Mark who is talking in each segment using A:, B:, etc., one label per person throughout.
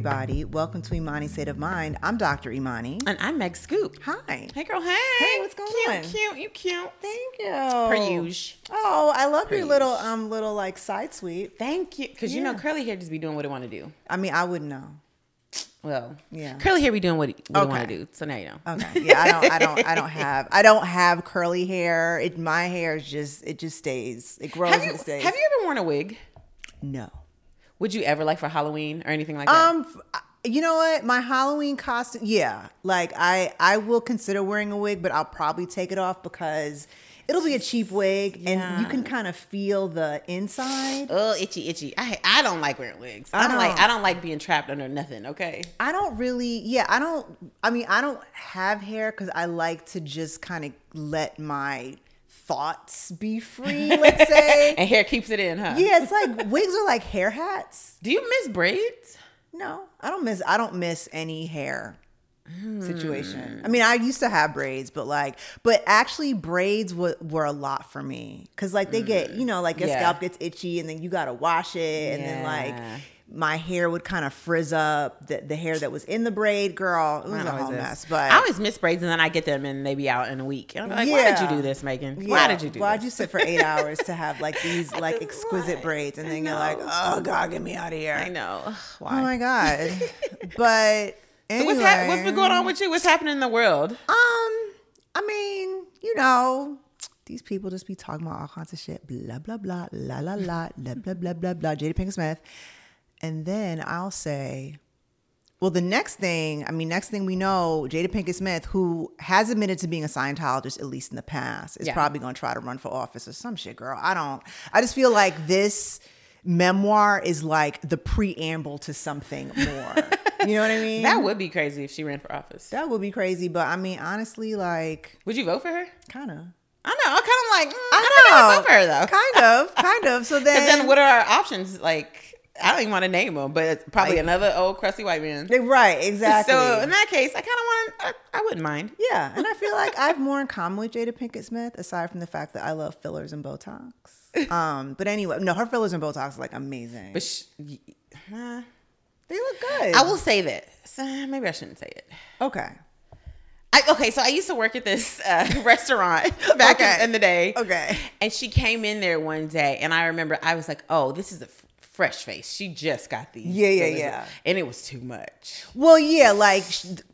A: Everybody. Welcome to Imani's State of Mind. I'm Dr. Imani.
B: And I'm Meg Scoop.
A: Hi.
B: Hey, girl. Hey.
A: Hey, what's going
B: cute,
A: on?
B: Cute, you cute.
A: Thank you.
B: Per usual.
A: Oh, I love your little um little like side sweep.
B: Thank you. Because you know, curly hair just be doing what it want to do.
A: I mean, I wouldn't know.
B: Well,
A: Yeah.
B: Curly hair be doing what it, what it want to do. So now you know.
A: Okay. Yeah, I don't I don't I don't have I don't have curly hair. It my hair is just it just stays. It grows
B: Have
A: and
B: you,
A: it stays.
B: have you ever worn a wig?
A: No.
B: Would you ever like for Halloween or anything like that?
A: Um, you know what? My Halloween costume, yeah. Like I, I will consider wearing a wig, but I'll probably take it off because it'll be a cheap wig, and you can kind of feel the inside.
B: Oh, itchy, itchy. I I don't like wearing wigs.
A: I
B: I don't like. I don't like being trapped under nothing. Okay.
A: I don't really, yeah. I don't. I mean, I don't have hair because I like to just kind of let my thoughts be free. Let's say.
B: And hair keeps it in, huh?
A: yeah, it's like wigs are like hair hats.
B: Do you miss braids?
A: No, I don't miss. I don't miss any hair
B: Hmm.
A: situation. I mean, I used to have braids, but like, but actually, braids were, were a lot for me because like they get, you know, like your.
B: Yeah.
A: scalp gets itchy, and then you gotta wash it, and then like
B: Yeah.
A: My hair would kind of frizz up. The, the hair that was in the braid, girl, it was a whole mess. But
B: I always miss braids, and then I get them, and they be out in a week. And I'm like, why did you do this, Megan? Why did you do
A: Why'd
B: this?
A: you sit for eight hours to have like these like exquisite
B: why?
A: braids, and then you're like, oh god, get me out of here.
B: I know. Ugh,
A: Oh my god. but
B: So what's, hap- what's
A: anyway.
B: been going on with you? What's happening in the world?
A: Um, I mean, you know, these people just be talking about all kinds of shit, blah blah blah, la la la, blah blah blah blah blah. Jada Pinkett Smith, and then I'll say, well, the next thing, I mean, next thing we know, Jada Pinkett Smith, who has admitted to being a Scientologist at least in the past, is
B: Yeah.
A: probably going to try to run for office or some shit, girl. I don't. I just feel like this memoir is like the preamble to something more. you know what I mean?
B: That would be crazy if she ran for office.
A: That would be crazy, but I mean, honestly, like,
B: Would you vote for her?
A: kind of.
B: I know. I'm kind of like, mm,
A: I
B: I don't
A: know.
B: know. vote for her though.
A: Kind of, kind of. So then,
B: then what are our options? Like, I don't even want to name them, but probably
A: Like-
B: another old crusty white man.
A: right, exactly.
B: So in that case, I kind of want. I, I wouldn't mind.
A: yeah, and I feel like I have more in common with Jada Pinkett Smith, aside from the fact that I love fillers and Botox. Um, but anyway, no, her fillers and Botox are like amazing.
B: But sh- uh,
A: they look good.
B: I will say this. Uh, maybe I shouldn't say it.
A: Okay.
B: I, okay, so I used to work at this uh, restaurant back
A: Okay.
B: in, in the day.
A: Okay.
B: And she came in there one day, and I remember I was like, "Oh, this is a fresh face. She just got these."
A: Yeah, yeah,
B: fillers."
A: yeah.
B: And it was too much.
A: Well, yeah, like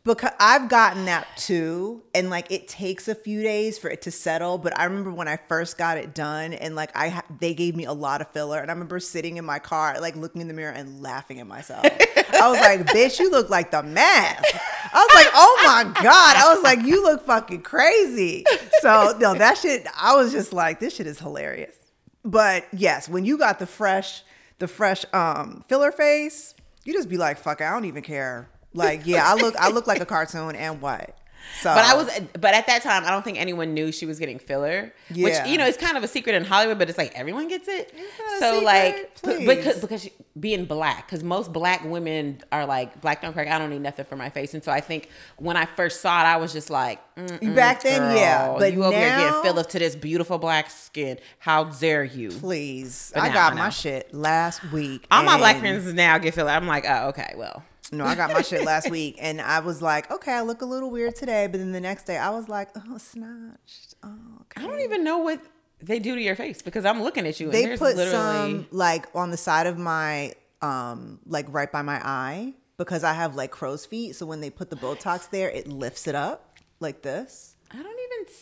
A: because I've gotten that too, and like it takes a few days for it to settle. But I remember when I first got it done, and like I they gave me a lot of filler, and I remember sitting in my car, like looking in the mirror and laughing at myself. I was like, "Bitch, you look like the mask." I was like, "Oh my god!" I was like, "You look fucking crazy." So no, that shit. I was just like, "This shit is hilarious." But yes, when you got the fresh, the fresh um filler face, you just be like, "Fuck, I don't even care." Like, yeah, I look, I look like a cartoon, and what? So,
B: But I was, but at that time, I don't think anyone knew she was getting filler.
A: Yeah.
B: Which you know, it's kind of a secret in Hollywood, but it's like everyone gets it. So like, because because she- being black, because most black women are like, black don't crack. I don't need nothing for my face. And so I think when I first saw it, I was just like,
A: Back then, yeah, but
B: you over here getting fillers to this beautiful black skin. How dare you?
A: please,
B: But
A: I
B: now
A: got my shit last week.
B: All my black friends now get filler. I'm like, oh, okay, well.
A: No, I got my shit last week, and I was like, okay, I look a little weird today, but then the next day, I was like, oh, snatched. Oh, okay.
B: I don't even know what they do to your face because I'm looking at you. And
A: they
B: there's
A: put
B: literally,
A: some like on the side of my um like right by my eye because I have like crow's feet. So when they put the Botox there, it lifts it up like this.
B: I don't even.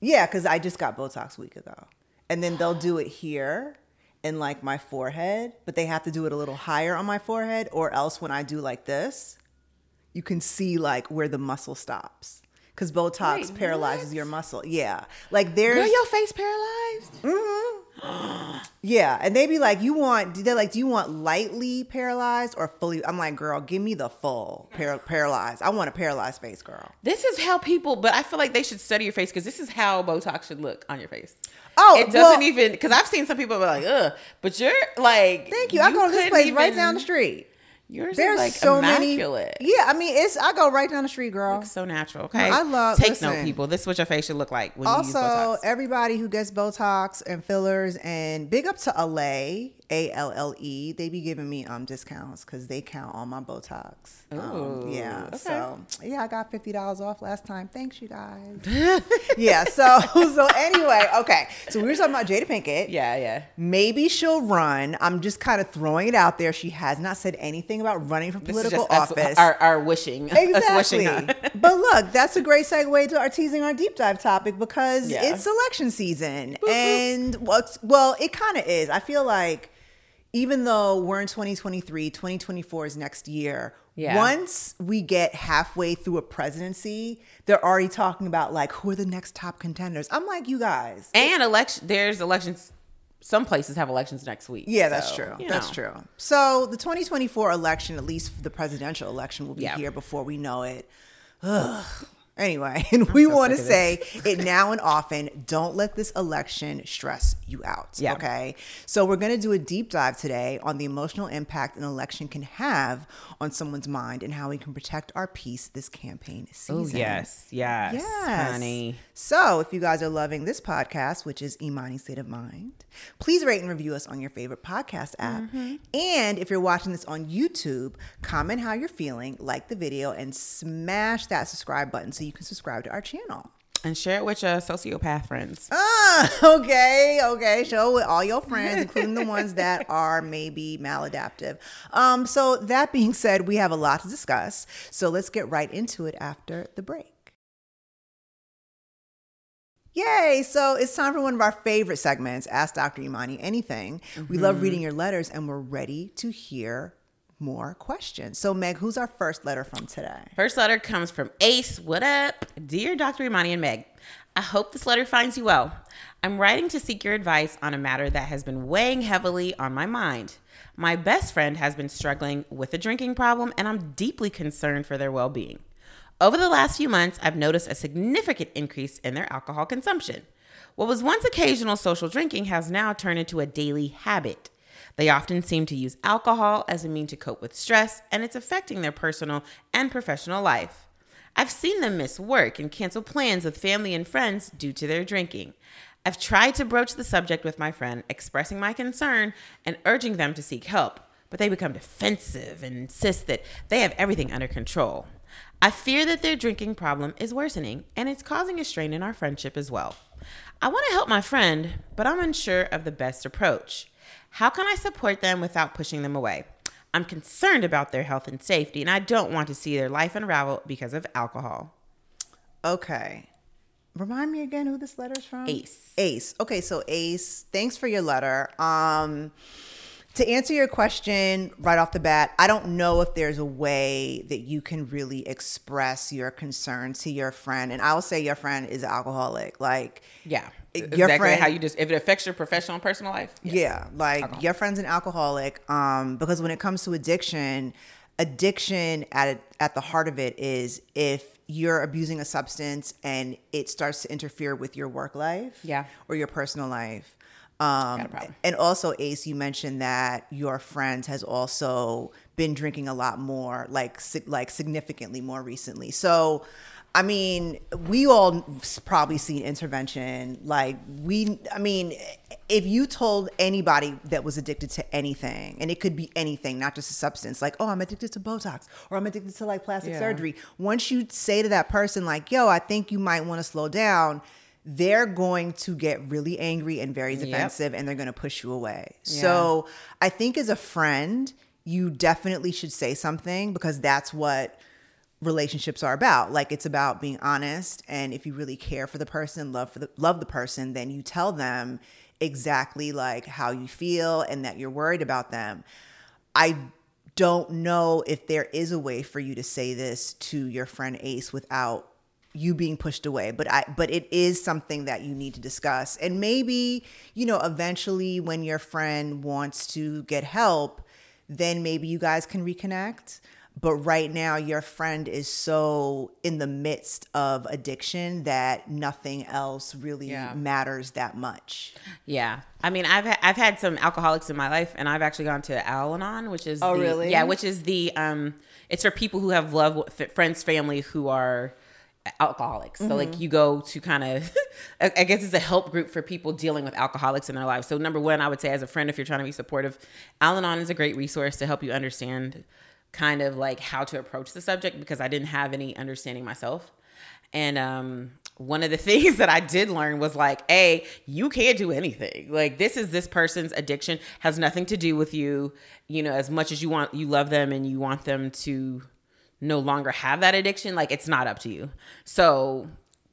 A: Yeah, because I just got Botox a week ago, and then they'll do it here, in like my forehead, but they have to do it a little higher on my forehead, or else when I do like this, you can see like where the muscle stops. Because Botox
B: Wait,
A: paralyzes
B: what?
A: your muscle. Yeah. Like there's
B: Girl, your face paralyzed. Mm-hmm.
A: Yeah, and they be like, "You want?" They're like, "Do you want lightly paralyzed or fully?" I'm like, "Girl, give me the full par- paralyzed. I want a paralyzed face, girl."
B: This is how people, but I feel like they should study your face because this is how Botox should look on your face.
A: Oh,
B: it doesn't
A: well-
B: even because I've seen some people be like, ugh, but you're like,
A: Thank you. I go to this place right down the street.
B: Yours
A: There's
B: is like
A: so
B: immaculate.
A: many. Yeah, I mean, it's I go right down the street, girl.
B: So natural. Okay.
A: I love-
B: Take
A: listen.
B: note, people. This is what your face should look like when you use
A: Also, everybody who gets Botox and fillers, and big up to Allē, A L L E. They be giving me um discounts because they count on my Botox. Um, yeah.
B: okay.
A: So yeah, I got fifty dollars off last time. Thanks, you guys. yeah. So so anyway, okay. So we were talking about Jada Pinkett.
B: yeah, yeah.
A: Maybe she'll run. I'm just kind of throwing it out there. She has not said anything about running for political
B: just us-
A: office.
B: our, our wishing.
A: Exactly.
B: wishing
A: but look, that's a great segue to our teasing our deep dive topic because
B: Yeah.
A: it's election season. And well, well, it kind of is. I feel like even though we're in 2023, 2024 is next year.
B: Yeah.
A: Once we get halfway through a presidency, they're already talking about like who are the next top contenders. I'm like, you guys.
B: And election, there's elections. Some places have elections next week.
A: Yeah, that's true.
B: you
A: That's
B: know.
A: true. So the 2024 election, at least the presidential election, will be
B: Yeah.
A: here before we know it. Ugh. Anyway, and we
B: so
A: want to say it now and often. Don't let this election stress you out.
B: Yeah.
A: Okay. So we're going to do a deep dive today on the emotional impact an election can have on someone's mind and how we can protect our peace this campaign
B: Oh
A: season.
B: yes, yes,
A: Yes.
B: honey.
A: So, if you guys are loving this podcast, which is Imani State of Mind, please rate and review us on your favorite podcast app.
B: Mm-hmm.
A: And if you're watching this on YouTube, comment how you're feeling, like the video, and smash that subscribe button so you can subscribe to our channel.
B: And share it with your sociopath friends.
A: Ah, okay, okay. Show it with all your friends, including the ones that are maybe maladaptive. Um, so that being said, we have a lot to discuss. So let's get right into it after the break. Yay! So it's time for one of our favorite segments, Ask Dr. Imani Anything. We love reading your letters and we're ready to hear more questions. So, Meg, who's our first letter from today?
B: First letter comes from Ace. What up? Dear Dr. Imani and Meg, I hope this letter finds you well. I'm writing to seek your advice on a matter that has been weighing heavily on my mind. My best friend has been struggling with a drinking problem, and I'm deeply concerned for their well being. Over the last few months, I've noticed a significant increase in their alcohol consumption. What was once occasional social drinking has now turned into a daily habit. They often seem to use alcohol as a mean to cope with stress, and it's affecting their personal and professional life. I've seen them miss work and cancel plans with family and friends due to their drinking. I've tried to broach the subject with my friend, expressing my concern and urging them to seek help, but they become defensive and insist that they have everything under control. I fear that their drinking problem is worsening and it's causing a strain in our friendship as well. I want to help my friend, but I'm unsure of the best approach. How can I support them without pushing them away? I'm concerned about their health and safety, and I don't want to see their life unravel because of alcohol.
A: Okay. Remind me again who this letter's from?
B: Ace.
A: Ace. Okay, so Ace, thanks for your letter. Um to answer your question right off the bat, I don't know if there's a way that you can really express your concern to your friend. And I'll say your friend is an alcoholic. Like
B: Yeah,
A: Your
B: exactly
A: friend-
B: how you just if it affects your professional and personal life. yes.
A: Yeah, like your friend's an alcoholic. Um, because when it comes to addiction, addiction at at the heart of it is if you're abusing a substance and it starts to interfere with your work life,
B: Yeah.
A: or your personal life. Um,
B: Got a problem.
A: and also, Ace, you mentioned that your friend has also been drinking a lot more, like like significantly more recently. So, I mean, we all probably seen intervention. Like we, I mean, if you told anybody that was addicted to anything, and it could be anything, not just a substance, like oh, I'm addicted to Botox or I'm addicted to like plastic
B: Yeah.
A: surgery. Once you say to that person, like, yo, I think you might want to slow down. They're going to get really angry and very defensive and they're going to push you away. So I think as a friend, you definitely should say something because that's what relationships are about. Like it's about being honest and if you really care for the person, love for the love the person, then you tell them exactly like how you feel and that you're worried about them. I don't know if there is a way for you to say this to your friend Ace without you being pushed away but i but it is something that you need to discuss and maybe you know eventually when your friend wants to get help then maybe you guys can reconnect but right now your friend is so in the midst of addiction that nothing else really
B: Yeah.
A: matters that much
B: Yeah, I mean, I've ha- I've had some alcoholics in my life, and I've actually gone to Al-Anon, which is
A: Oh,
B: the-
A: really?
B: Yeah, which is the um, it's for people who have loved friends, family who are alcoholics. So
A: Mm-hmm.
B: like you go to kind of, I guess it's a help group for people dealing with alcoholics in their lives. So number one, I would say as a friend, if you're trying to be supportive, Al-Anon is a great resource to help you understand kind of like how to approach the subject because I didn't have any understanding myself. And um, one of the things that I did learn was like, A, you can't do anything. Like this is this person's addiction has nothing to do with you. You know, as much as you want, you love them and you want them to no longer have that addiction, like it's not up to you. So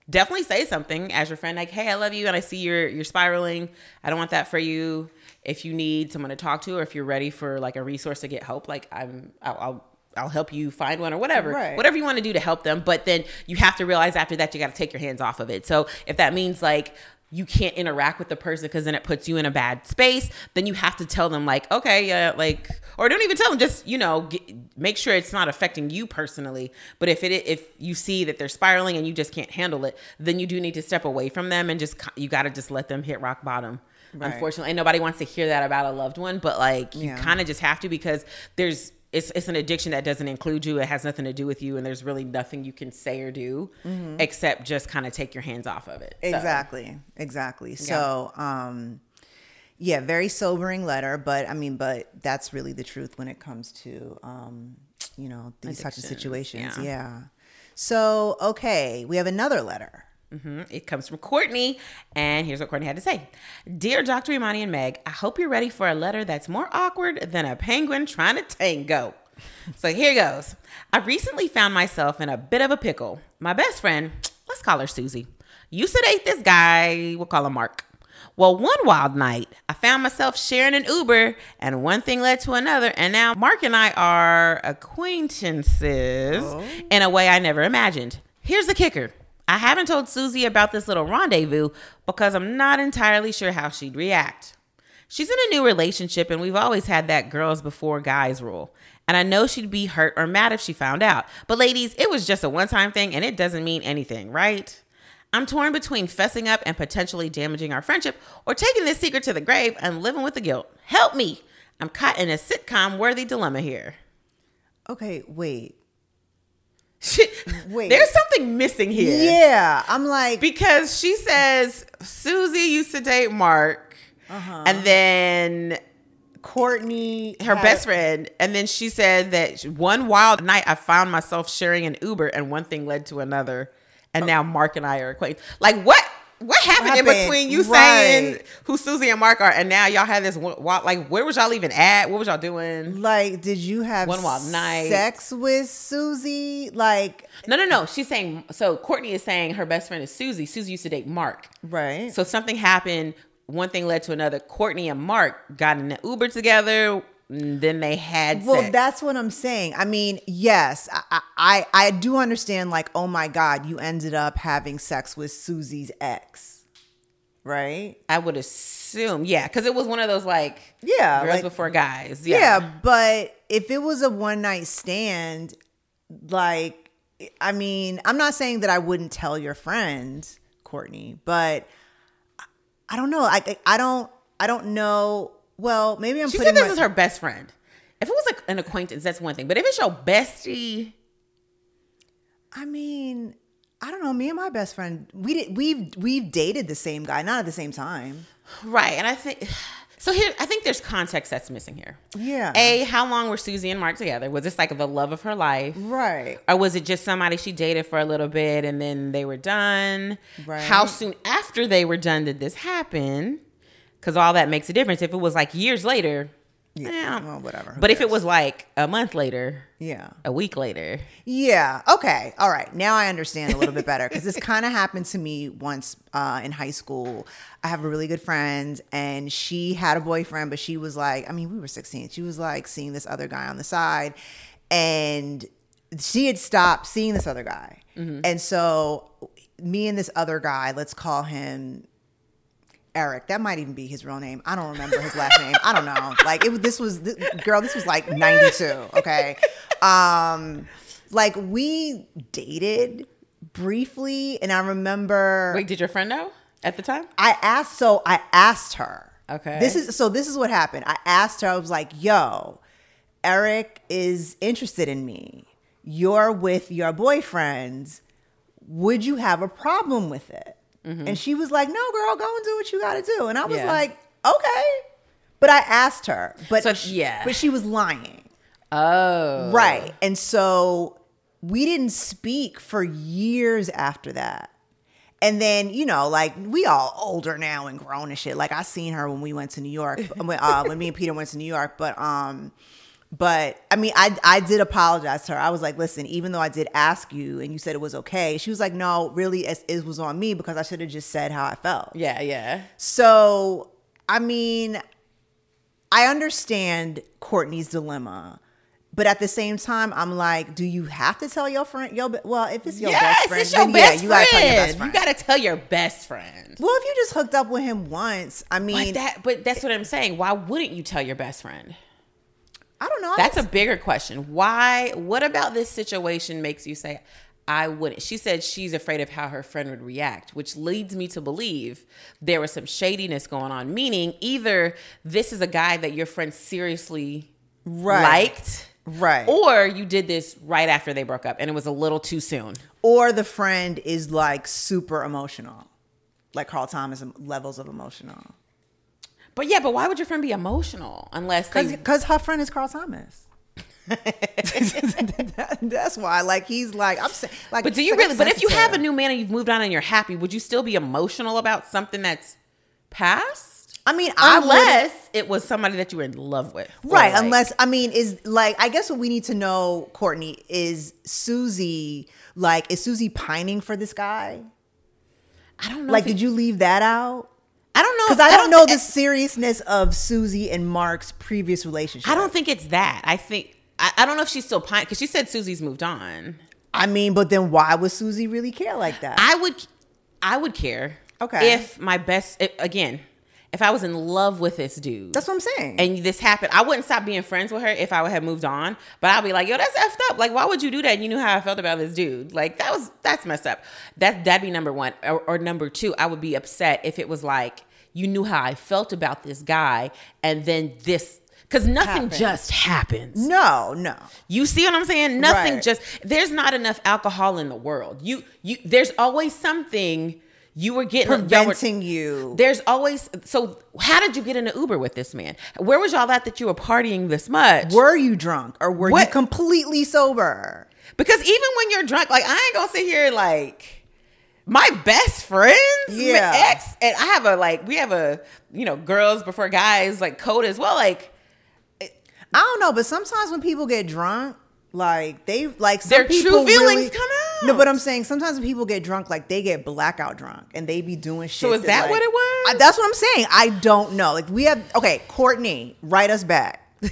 B: definitely say something as your friend, like, hey, I love you and I see you're you're spiraling. I don't want that for you. If you need someone to talk to or if you're ready for like a resource to get help, like I'm I'll, I'll I'll help you find one or whatever.
A: Right.
B: Whatever you want to do to help them. But then you have to realize after that you got to take your hands off of it. So if that means like you can't interact with the person because then it puts you in a bad space, then you have to tell them like, okay, yeah, like, or don't even tell them. Just you know, get, make sure it's not affecting you personally. But if it if you see that they're spiraling and you just can't handle it, then you do need to step away from them and just you got to just let them hit rock bottom. Unfortunately, and nobody wants to hear that about a loved one, but like you
A: Yeah.
B: kind of just have to because there's it's it's an addiction that doesn't include you. It has nothing to do with you, and there's really nothing you can say or do except just kind of take your hands off of it. So,
A: Exactly. Exactly. So, um, yeah, very sobering letter, but I mean, but that's really the truth when it comes to, um, you know, these types of situations.
B: yeah.
A: Yeah. So, okay, we have another letter.
B: Mhm. It comes from Courtney, and here's what Courtney had to say Dear Dr. Imani and Meg, I hope you're ready for a letter that's more awkward than a penguin trying to tango. So here goes. I recently found myself in a bit of a pickle. My best friend, let's call her Susie, used to date this guy, we'll call him Mark. Well, one wild night, I found myself sharing an Uber, and one thing led to another, and now Mark and I are acquaintances in a way I never imagined. Here's the kicker I haven't told Susie about this little rendezvous because I'm not entirely sure how she'd react. She's in a new relationship, and we've always had that girls before guys rule. And I know she'd be hurt or mad if she found out. But, ladies, it was just a one time thing, and it doesn't mean anything, right? I'm torn between fessing up and potentially damaging our friendship or taking this secret to the grave and living with the guilt. Help me! I'm caught in a sitcom worthy dilemma here.
A: Okay, wait.
B: Wait. There's something missing here.
A: Yeah, I'm like,
B: Because she says Susie used to date Mark,
A: Uh-huh.
B: and then
A: Courtney,
B: her
A: had-
B: best friend, and then she said that one wild night I found myself sharing an Uber, and one thing led to another, and now Mark and I are acquainted. Like what? What happened, in between you saying who Susie and Mark are, and now y'all had this one-? Like where was y'all even at? What was y'all doing?
A: Like, did you have
B: One night.
A: sex with Susie? Like,
B: No, no, no. She's saying so. Courtney is saying her best friend is Susie. Susie used to date Mark.
A: right?
B: So something happened. One thing led to another. Courtney and Mark got in an Uber together. Then they had
A: Well,
B: sex.
A: that's what I'm saying. I mean, yes, I, I I do understand. Like, oh my God, you ended up having sex with Susie's ex, right?
B: I would assume, yeah, because it was one of those like
A: Yeah,
B: girls
A: like-
B: before guys.
A: Yeah.
B: Yeah,
A: but if it was a one night stand, like, I mean, I'm not saying that I wouldn't tell your friend Courtney, but I- I don't know. I- I don't I don't know. Well, maybe I'm
B: she said this
A: my-
B: is her best friend. If it was like an acquaintance, that's one thing. But if it's your bestie,
A: I mean, I don't know. Me and my best friend, we did, we've we've dated the same guy, not at the same time.
B: right? And I think so. Here, I think there's context that's missing here.
A: Yeah.
B: A, how long were Susie and Mark together? Was this like the love of her life?
A: Right.
B: Or was it just somebody she dated for a little bit and then they were done?
A: Right.
B: How soon after they were done did this happen? Because all that makes a difference. If it was like years later,
A: Yeah,
B: eh,
A: well, whatever.
B: But if it was like a month later,
A: yeah,
B: a week later,
A: Yeah. Okay. All right. Now I understand a little bit better because this kind of happened to me once uh, in high school. I have a really good friend, and she had a boyfriend, but she was like, I mean, we were 16. She was like seeing this other guy on the side, and she had stopped seeing this other guy. And so, me and this other guy, let's call him Eric. That might even be his real name. I don't remember his last name. I don't know. Like it was this was th- girl, this was like 92, okay? Um like we dated briefly and I remember
B: wait, did your friend know at the time?
A: I asked so I asked her.
B: Okay.
A: This is so this is what happened. I asked her I was like, "Yo, Eric is interested in me. You're with your boyfriend. Would you have a problem with it?" And she was like, "No, girl, go and do what you got to do." And I was
B: Mm-hmm. Yeah.
A: like, "Okay." But I asked her, but
B: So,
A: she-
B: yeah.
A: but she was lying.
B: Oh,
A: Right. And so we didn't speak for years after that. And then, you know, like we all older now and grown and shit. Like I seen her when we went to New York, when, uh, when me and Peter went to New York. But um, but I mean, I I did apologize to her. I was like, listen, even though I did ask you and you said it was okay, she was like, no, really, it, it was on me because I should have just said how I felt.
B: Yeah, yeah.
A: So, I mean, I understand Courtney's dilemma, but at the same time, I'm like, do you have to tell your friend? Your well, if it's your
B: yes,
A: best friend,
B: it's your
A: then
B: best
A: yeah, you gotta tell your best friend.
B: You gotta tell your best friend.
A: well, if you just hooked up with him once, I mean,
B: But that, but that's what I'm saying. Why wouldn't you tell your best friend?
A: I don't know.
B: That's a bigger question. Why? What about this situation makes you say, I wouldn't? She said she's afraid of how her friend would react, which leads me to believe there was some shadiness going on. Meaning, either this is a guy that your friend seriously
A: Right.
B: liked,
A: right,
B: or you did this right after they broke up and it was a little too soon.
A: or the friend is like super emotional, like Carl Thomas levels of emotional,
B: But yeah, but why would your friend be emotional unless
A: because her friend is Carl Thomas. That's why, like, he's like, I'm saying, like,
B: But do you really? But if you have a new man and you've moved on and you're happy, would you still be emotional about something that's past?
A: I mean, I
B: Unless it was somebody that you were in love with,
A: Right,
B: like-
A: unless I mean is like I guess what we need to know, Courtney, is Susie like is Susie pining for this guy?
B: I don't know.
A: Like,
B: it-
A: did you leave that out?
B: I don't know
A: Because I, don't
B: thi-
A: know the seriousness of Susie and Mark's previous relationship.
B: I don't think it's that. I think I, I don't know if she's still pining because she said Susie's moved on.
A: I mean, but then why would Susie really care like that?
B: I would, I would care.
A: Okay.
B: If my best if, again, if I was in love with this dude,
A: That's what I'm saying.
B: and this happened, I wouldn't stop being friends with her if I would have moved on. But I'll be like, yo, that's effed up. Like, why would you do that? And You knew how I felt about this dude. Like, that was that's messed up. That that'd be number one. Or, or number two, I would be upset if it was like you knew how I felt about this guy, and then this because nothing
A: Happened.
B: just happens.
A: no, no.
B: You see what I'm saying? Nothing
A: Right.
B: just there's not enough alcohol in the world. You you there's always something you were getting y'all were-
A: Preventing you.
B: there's always so how did you get in an Uber with this man? Where was y'all at that you were partying this much?
A: Were you drunk or were you
B: What-
A: completely sober?
B: because even when you're drunk, like I ain't gonna sit here like my best friends,
A: Yeah.
B: my ex, and I have a like we have a you know girls before guys like code as well. Like
A: I don't know, but sometimes when people get drunk, like they like some
B: Their true feelings
A: really-
B: come
A: No, but I'm saying sometimes when people get drunk, like they get blackout drunk and they be doing shit.
B: So is that
A: like-
B: what it was?
A: I- that's what I'm saying. I don't know. Like we have okay, Courtney, write us back.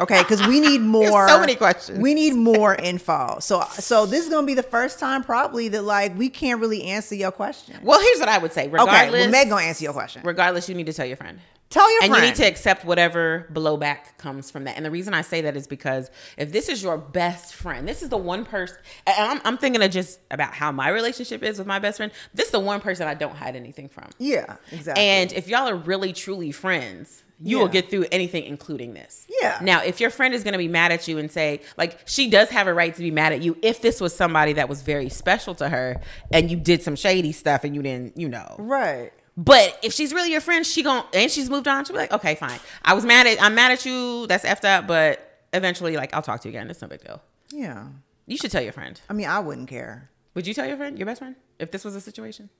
A: Okay, because we need more.
B: so many questions.
A: We need more info. So, so this is gonna be the first time probably that like we can't really answer your question.
B: well, here's what I would say. Regardless,
A: Okay, well, Meg gonna answer your question.
B: regardless, you need to tell your friend.
A: Tell your
B: and
A: friend.
B: you need to accept whatever blowback comes from that. And the reason I say that is because if this is your best friend, this is the one person. And I'm, I'm thinking of just about how my relationship is with my best friend. This is the one person I don't hide anything from.
A: Yeah, exactly.
B: And if y'all are really truly friends, you will get through anything, including this.
A: Yeah.
B: Now, if your friend is going to be mad at you and say, like, she does have a right to be mad at you if this was somebody that was very special to her and you did some shady stuff and you didn't, you know.
A: right.
B: But if she's really your friend, she gon' and she's moved on. She'll be like, okay, fine. I was mad at I'm mad at you. That's effed up. But eventually, like, I'll talk to you again. It's no big deal.
A: Yeah.
B: You should tell your friend.
A: I mean, I wouldn't care.
B: Would you tell your friend, your best friend, if this was a situation?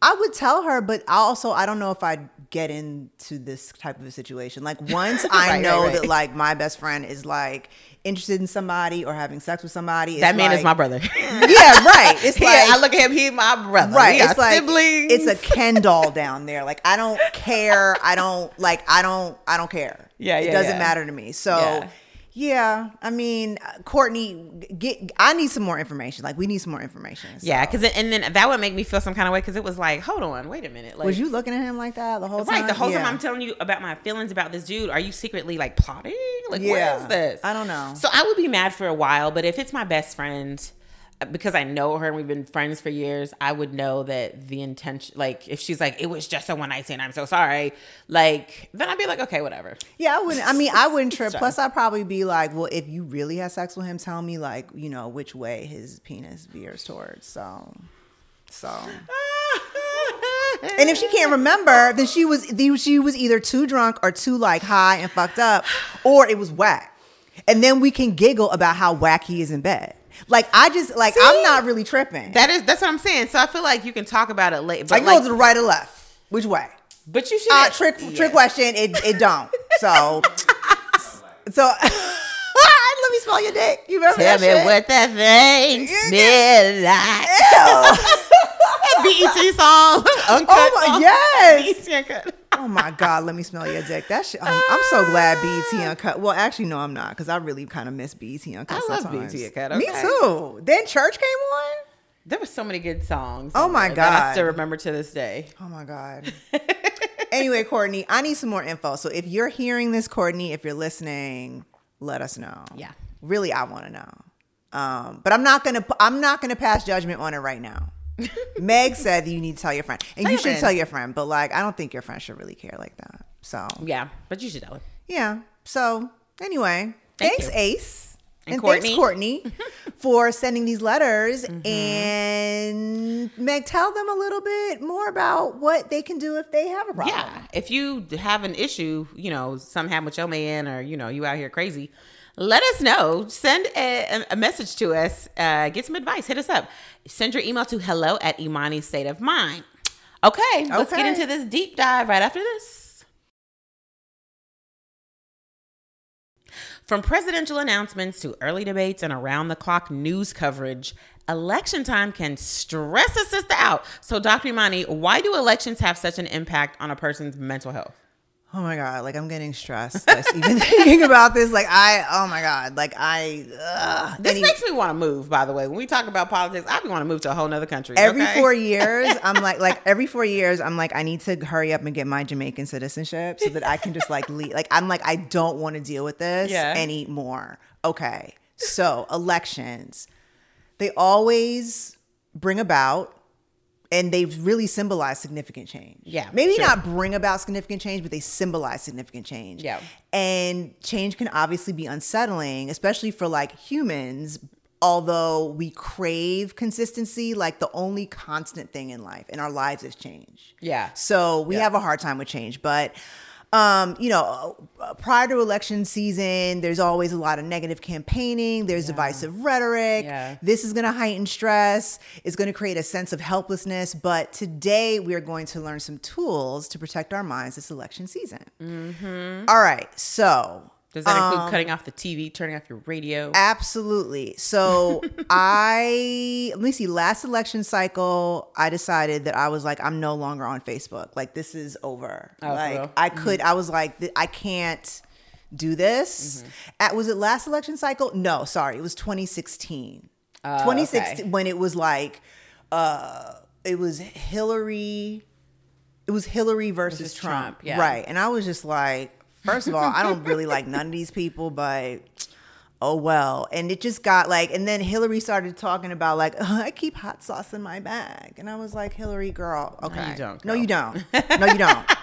A: I would tell her, but I also I don't know if I'd get into this type of a situation. Like once I
B: Right, right,
A: know
B: right.
A: that like my best friend is like interested in somebody or having sex with somebody,
B: that man is my brother.
A: Yeah, right. It's
B: yeah,
A: like
B: I look at him. He's my brother.
A: right. It's like
B: siblings.
A: it's a Ken doll down there. Like I don't care. I don't like. I don't. I don't care.
B: Yeah,
A: It doesn't
B: yeah.
A: matter to me. So.
B: Yeah.
A: Yeah, I mean, uh, Courtney, get. I need some more information. Like, we need some more information.
B: yeah, because and then that would make me feel some kind of way because it was like, hold on, wait a minute, like
A: was you looking at him like that the whole time?
B: right the whole time I'm telling you about my feelings about this dude. Are you secretly like plotting? Like
A: Yeah.
B: what is this?
A: I don't know.
B: So I would be mad for a while, but if it's my best friend. Because I know her and we've been friends for years, I would know that the intention, like, if she's like, it was just a one night stand, I'm so sorry, like, then I'd be like, okay, whatever.
A: Yeah, I wouldn't. I mean, I wouldn't trip. Plus, I'd probably be like, well, if you really had sex with him, tell me like, you know, which way his penis veers towards. So, so. And if she can't remember, then she was she was either too drunk or too like high and fucked up, or it was whack. And then we can giggle about how whack he is in bed. Like I just like I'm not really tripping.
B: That is, that's what I'm saying. So I feel like you can talk about it later. But
A: like,
B: like,
A: go to the right or left. Which way?
B: but you should
A: Uh, trick trick question. It it don't. So so. Let me smell your dick. You remember
B: Tell
A: that
B: me
A: shit?
B: what that thing smell like.
A: Ew.
B: BET song. Uncut
A: Oh my-
B: song.
A: yes.
B: BET Uncut.
A: Oh my God, let me smell your dick. That shit. I'm, I'm so glad BET Uncut. Well, actually, no, I'm not because I really kind of miss BET Uncut.
B: I love
A: sometimes.
B: BET Uncut,
A: Me too. Then Church came on.
B: There were so many good songs.
A: Oh my
B: that I
A: God.
B: still remember to this day.
A: Oh my God. anyway, Courtney, I need some more info. So if you're hearing this, Courtney, if you're listening, let us know.
B: Yeah.
A: Really, I want to know. Um, but I'm not gonna. I'm not gonna pass judgment on it right now. Meg said that you need to tell your friend, and
B: Tell
A: you should
B: friend.
A: tell your friend. But like, I don't think your friend should really care like that. So
B: Yeah, but you should tell her.
A: Yeah. So anyway,
B: Thank
A: thanks,
B: you.
A: Ace.
B: And
A: And,
B: Courtney.
A: thanks, Courtney, for sending these letters.
B: Mm-hmm.
A: And Meg, tell them a little bit more about what they can do if they have a problem.
B: Yeah, if you have an issue, you know, something happened with your man, or you know, you out here crazy, let us know. Send a, a message to us. Uh, get some advice. Hit us up. Send your email to hello at Imani State of Mind. Okay, let's get into this deep dive right after this. From presidential announcements to early debates and around the clock news coverage, election time can stress a sister out. So, Dr. Imani, why do elections have such an impact on a person's mental health?
A: Oh my god, like I'm getting stressed just even thinking about this. Like I, oh my god, like I. Ugh.
B: This
A: Any-
B: makes me want to move, by the way. When we talk about politics, I want to move to a whole nother country.
A: every
B: okay?
A: four years, I'm like, like every four years, I'm like, I need to hurry up and get my Jamaican citizenship so that I can just like leave. Like I'm like, I don't want to deal with this
B: Yeah.
A: anymore. Okay, so elections, they always bring about. And they've really symbolized significant change.
B: Yeah,
A: Maybe
B: sure.
A: not bring about significant change, but they symbolize significant change.
B: Yeah.
A: And change can obviously be unsettling, especially for like humans. Although we crave consistency, like the only constant thing in life in our lives is change.
B: Yeah.
A: So we
B: Yeah.
A: have a hard time with change. But, um, you know, uh, prior to election season, there's always a lot of negative campaigning, there's divisive rhetoric.
B: Yeah.
A: This is going to heighten stress, it's going to create a sense of helplessness. But today we are going to learn some tools to protect our minds this election season. All right. So,
B: Does that include
A: um,
B: cutting off the TV, turning off your radio?
A: Absolutely. So I let me see. Last election cycle, I decided that I was like, I'm no longer on Facebook. Like this is over.
B: Oh,
A: like? I could. I was like, I can't do this.
B: Mm-hmm.
A: At was it last election cycle? No, sorry, it was 2016.
B: Oh,
A: 2016
B: okay.
A: when it was like, uh, it was Hillary. It was Hillary versus,
B: Versus
A: Trump,
B: Trump, yeah.
A: right? And I was just like, first of all, I don't really like none of these people, but oh well. And it just got like, and then Hillary started talking about like, I keep hot sauce in my bag, and I was like, Hillary, girl, okay, no,
B: you don't,
A: no, you don't, no, you don't.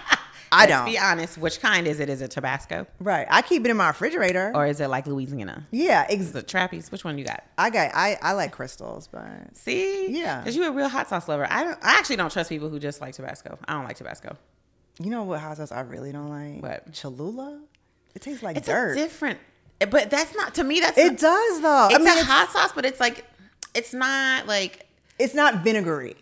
A: I
B: Let's
A: don't.
B: be honest. Which kind is it? Is it Tabasco
A: right, I keep it in my refrigerator.
B: or is it like Louisiana?
A: yeah, ex-
B: The Trappey's. Which one you got?
A: I got, I, I like crystals, but
B: See,
A: Yeah.
B: because you a real hot sauce lover. I don't. I actually don't trust people who just like Tabasco. I don't like Tabasco.
A: You know what hot sauce I really don't like?
B: What?
A: Cholula. It tastes like
B: It's
A: dirt.
B: a different. But that's not to me. That's
A: it does though.
B: It's
A: I mean,
B: a
A: it's,
B: hot sauce, but it's like it's not like
A: it's not vinegary.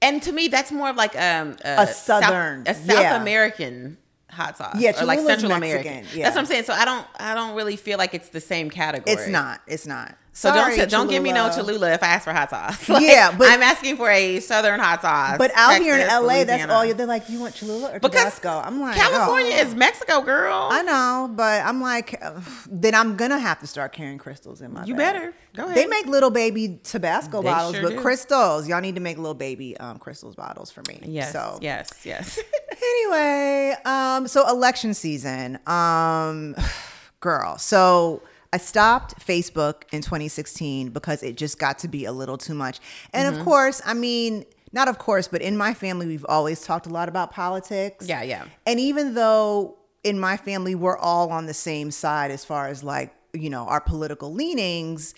B: And to me, that's more of like um,
A: A southern,
B: South, a South
A: yeah.
B: American hot sauce.
A: Yeah,
B: or like Central
A: Mexican,
B: American.
A: yeah.
B: That's what I'm saying. So I don't, I don't really feel like it's the same category.
A: It's not. It's not.
B: So
A: Sorry,
B: don't don't give me no
A: Cholula.
B: If I ask for hot sauce. Like,
A: Yeah, but-
B: I'm asking for a southern hot sauce.
A: But out here in
B: Texas,
A: LA, that's all you. They're like, you want Cholula or
B: because
A: Tabasco? I'm like,
B: California
A: oh.
B: is Mexico, girl.
A: I know, but I'm like, then I'm gonna have to start carrying crystals in my.
B: You
A: bag.
B: better. Go ahead.
A: They make little baby Tabasco
B: They
A: bottles,
B: sure
A: but
B: do.
A: crystals, y'all need to make little baby um, crystals bottles for me.
B: Yes,
A: So
B: yes, yes.
A: anyway, um, so election season, um, girl. So I stopped Facebook in 2016 because it just got to be a little too much. And
B: Mm-hmm.
A: of course, I mean, not of course, but in my family, we've always talked a lot about politics.
B: Yeah, yeah.
A: And even though in my family we're all on the same side as far as like you know our political leanings.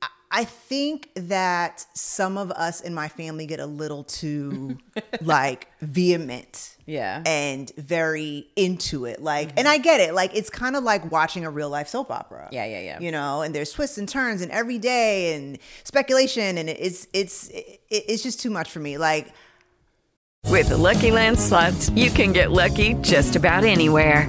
A: I- I think that some of us in my family get a little too like vehement
B: Yeah.
A: and very into it. Like, and mm-hmm. I get it. Like, it's kind of like watching a real life soap opera.
B: Yeah, yeah, yeah.
A: You know, and there's twists and turns and every day and speculation, and it's it's it, it's just too much for me. Like,
C: With the Lucky Land slots, you can get lucky just about anywhere.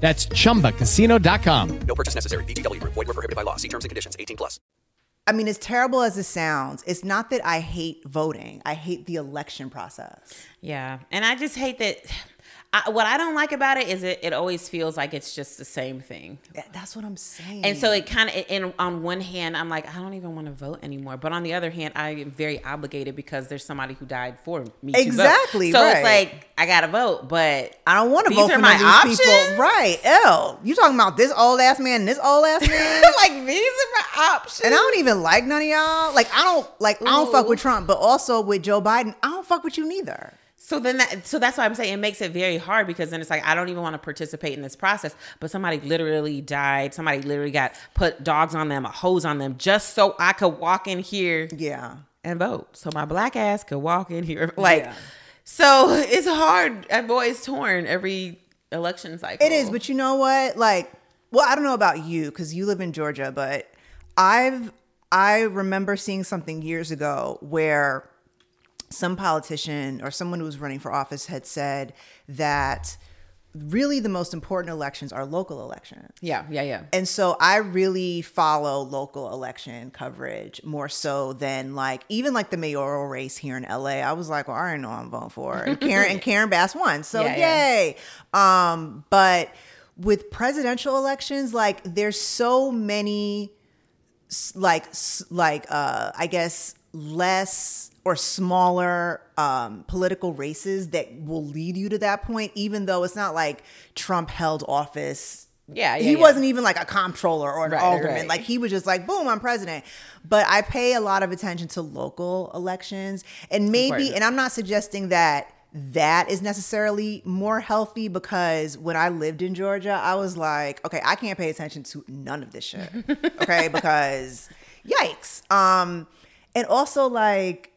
D: That's chumbacasino.com.
E: No purchase necessary. VGW Group. Void were prohibited by law. See terms and conditions. 18 plus.
A: I mean, as terrible as it sounds, it's not that I hate voting. I hate the election process.
B: Yeah, and I just hate that. I, what I don't like about it is it, it always feels like it's just the same thing.
A: That's what I'm saying.
B: And so it kind of, and on one hand, I'm like, I don't even want to vote anymore. But on the other hand, I am very obligated because there's somebody who died for me.
A: Exactly,
B: So
A: right.
B: it's like I gotta vote, but
A: I don't want to vote for
B: my
A: these people.
B: options?
A: Right. Ew. You talking about this old ass man and this old ass man?
B: like these are my options.
A: and I don't even like none of y'all. Like I don't like I don't fuck with Trump, but also with Joe Biden, I don't fuck with you neither.
B: So then that so that's why I'm saying it makes it very hard because then it's like I don't even want to participate in this process. But somebody literally died. Somebody literally got put dogs on them, a hose on them, just so I could walk in here
A: Yeah.
B: and vote. So my black ass could walk in here. Like
A: Yeah.
B: so it's hard. I've always torn every election cycle.
A: It is, but you know what? Like, well, I don't know about you because you live in Georgia, but I've I remember seeing something years ago where some politician or someone who was running for office had said that really the most important elections are local elections.
B: Yeah, yeah, yeah.
A: And so I really follow local election coverage more so than like even like the mayoral race here in LA. I was like, well, I already know I'm voting for. And Karen and Karen Bass won. So
B: Yeah, yeah.
A: yay. Um, but with presidential elections, like there's so many like like uh I guess less or smaller um political races that will lead you to that point even though it's not like Trump held office
B: Yeah, yeah,
A: he
B: yeah.
A: wasn't even like a comptroller or an
B: Right,
A: alderman
B: right.
A: like he was just like boom I'm president but I pay a lot of attention to local elections and maybe and I'm not suggesting that that is necessarily more healthy because when I lived in Georgia, I was like, okay, I can't pay attention to none of this shit. Okay, because yikes. Um, and also like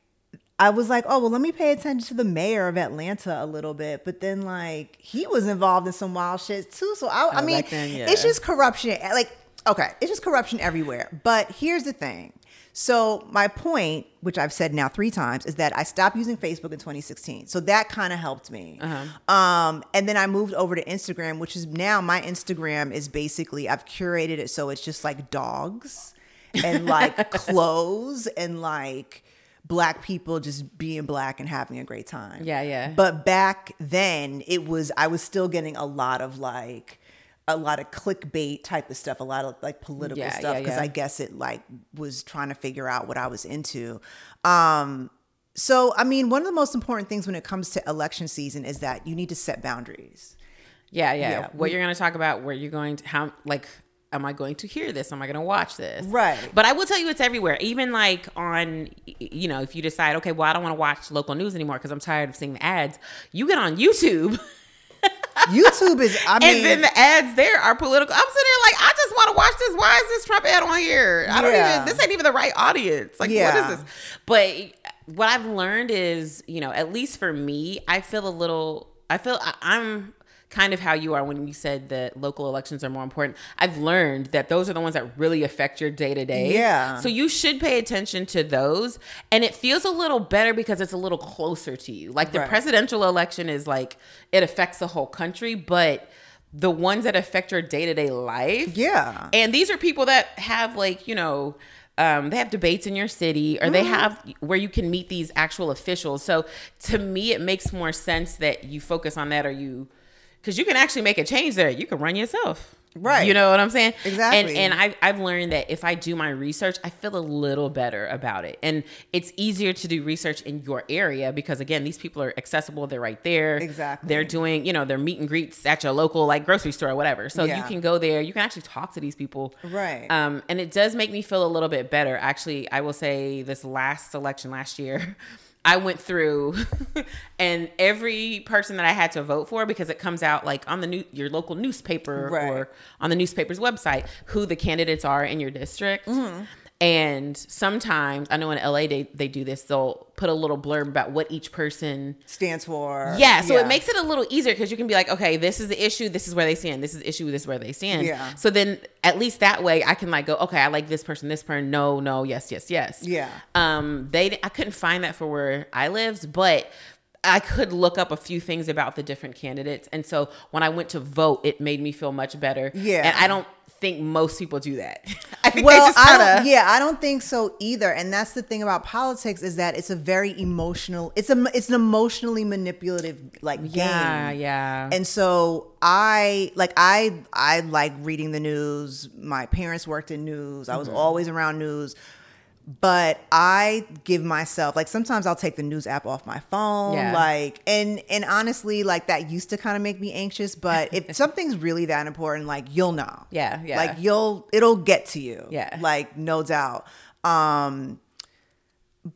A: I was like, oh well, let me pay attention to the mayor of Atlanta a little bit, but then like he was involved in some wild shit too. So I, I
B: Oh,
A: mean,
B: then, yeah.
A: it's just corruption. Like, okay, it's just corruption everywhere. But here's the thing. So my point, which I've said now three times, is that I stopped using Facebook in 2016. So that kind of helped me. Um, and then I moved over to Instagram, which is now my Instagram is basically I've curated it so it's just like dogs and like clothes and like black people just being black and having a great time.
B: Yeah, yeah.
A: But back then it was I was still getting a lot of like a lot of clickbait type of stuff, a lot of like political
B: Yeah,
A: stuff
B: yeah,
A: because
B: yeah.
A: I guess it like was trying to figure out what I was into. Um so I mean, one of the most important things when it comes to election season is that you need to set boundaries.
B: Yeah, yeah.
A: Yeah.
B: What you're going to talk about, where you're going to, how, like, am I going to hear this? Am I going to watch this?
A: Right.
B: But I will tell you it's everywhere. Even like on, you know, if you decide, okay, well, I don't want to watch local news anymore because I'm tired of seeing the ads, you get on YouTube.
A: YouTube is I mean
B: and then the ads there are political. I'm sitting there like, I just want to watch this. Why is this Trump ad on here? I don't
A: Yeah.
B: even. This ain't even the right audience. Like,
A: Yeah.
B: what is this? But what I've learned is, you know, at least for me, I feel a little. I feel I, I'm kind of how you are when you said that local elections are more important. I've learned that those are the ones that really affect your day to day.
A: Yeah.
B: So you should pay attention to those, and it feels a little better because it's a little closer to you. Like the
A: Right.
B: presidential election is like it affects the whole country, but the ones that affect your day to day life,
A: Yeah.
B: And these are people that have like you know. Um, they have debates in your city, or
A: Mm-hmm.
B: they have where you can meet these actual officials. So to me, it makes more sense that you focus on that, or you, because you can actually make a change there. You can run yourself,
A: Right.
B: You know what I'm saying?
A: Exactly.
B: And and I've, I've learned that if I do my research, I feel a little better about it. And it's easier to do research in your area because, again, these people are accessible. They're right there.
A: Exactly.
B: They're doing, you know, their meet and greets at your local, like, grocery store or whatever. So you can go there. You can actually talk to these people.
A: Right.
B: Um, and it does make me feel a little bit better. Actually, I will say this last election last year, I went through and every person that I had to vote for because it comes out like on the new your local newspaper
A: Right.
B: or on the newspaper's website who the candidates are in your district.
A: Mm-hmm.
B: And sometimes I know in LA they, they do this, they'll put a little blurb about what each person
A: stands for
B: yeah, so it makes it a little easier because you can be like, okay, this is the issue, this is where they stand, this is the issue, this is where they stand.
A: Yeah.
B: So then at least that way I can like go, okay, I like this person, this person, no, no, yes, yes, yes.
A: Yeah.
B: Um, they I couldn't find that for where I lived, but I could look up a few things about the different candidates, and so when I went to vote, it made me feel much better.
A: Yeah.
B: and I don't think most people do that. I think
A: well,
B: they just
A: I
B: kind
A: don't, yeah, I don't think so either. And that's the thing about politics is that it's a very emotional. It's a it's an emotionally manipulative like game.
B: yeah, yeah.
A: And so I like I I like reading the news. My parents worked in news. I was
B: Mm-hmm.
A: always around news. But I give myself like sometimes I'll take the news app off my phone
B: Yeah.
A: like and and honestly like that used to kind of make me anxious but if something's really that important like you'll know.
B: Yeah, yeah.
A: Like you'll it'll get to you.
B: Yeah.
A: Like no doubt. Um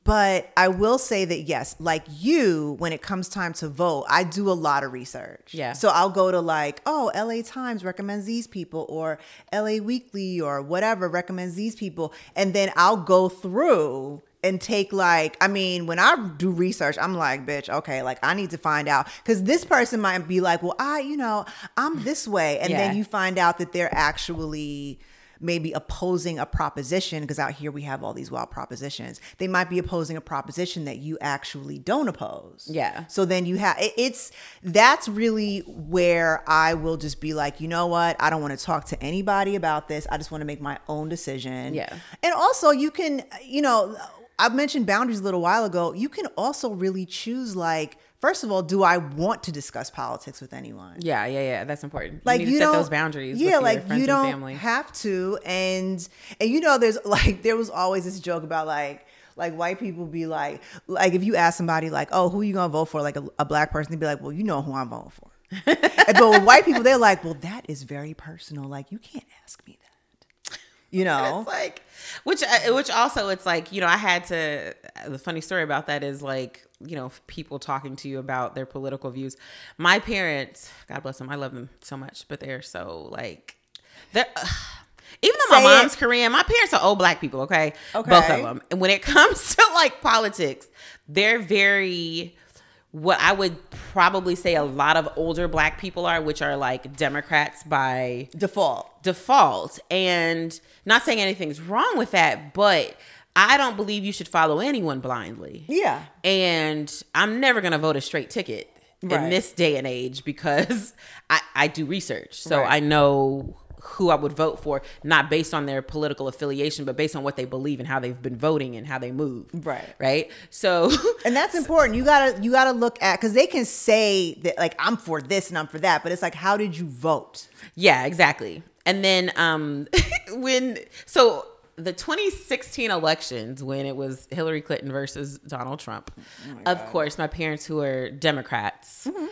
A: but I will say that yes, like you, when it comes time to vote, I do a lot of research.
B: Yeah.
A: So I'll go to like, oh, LA Times recommends these people, or LA Weekly, or whatever recommends these people. And then I'll go through and take like, I mean, when I do research, I'm like, bitch, okay, like I need to find out. Cause this person might be like, well, I, you know, I'm this way. And
B: Yeah.
A: then you find out that they're actually maybe opposing a proposition because out here we have all these wild propositions. They might be opposing a proposition that you actually don't oppose.
B: Yeah.
A: so then you have it- it's that's really where i will just be like you know what? I don't want to talk to anybody about this. I just want to make my own decision.
B: Yeah.
A: and also you can you know i mentioned boundaries a little while ago. You can also really choose like first of all do i want to discuss politics with anyone
B: yeah, yeah, yeah. That's important.
A: like
B: you
A: you,
B: to set those boundaries.
A: Yeah,
B: with your
A: like
B: friends
A: you don't have to, and and you know, there's like there was always this joke about like like white people be like like if you ask somebody like oh who are you gonna vote for like a, a black person they'd be like well you know who I'm voting for, but with white people they're like well that is very personal like you can't ask me that, you know.
B: It's like, which, uh, which also, it's like, you know, I had to. The funny story about that is like, you know, people talking to you about their political views. My parents, God bless them, I love them so much, but they're so like, they're. even though my
A: Say it.
B: mom's Korean, my parents are old black people. Okay,
A: Okay.
B: both of them. And when it comes to like politics, they're very what I would probably say a lot of older black people are, which are like Democrats by
A: Default.
B: default. And not saying anything's wrong with that, but I don't believe you should follow anyone blindly.
A: Yeah.
B: And I'm never going to vote a straight ticket in this day and age because I, I do research. So
A: Right.
B: I know who I would vote for, not based on their political affiliation, but based on what they believe and how they've been voting and how they move.
A: Right.
B: Right. So,
A: and that's important. You gotta you gotta look at because they can say that like I'm for this and I'm for that, but it's like how did you vote?
B: Yeah, exactly. And then um when so the 2016 elections when it was Hillary Clinton versus Donald Trump. Oh of course, my parents who are Democrats mm-hmm.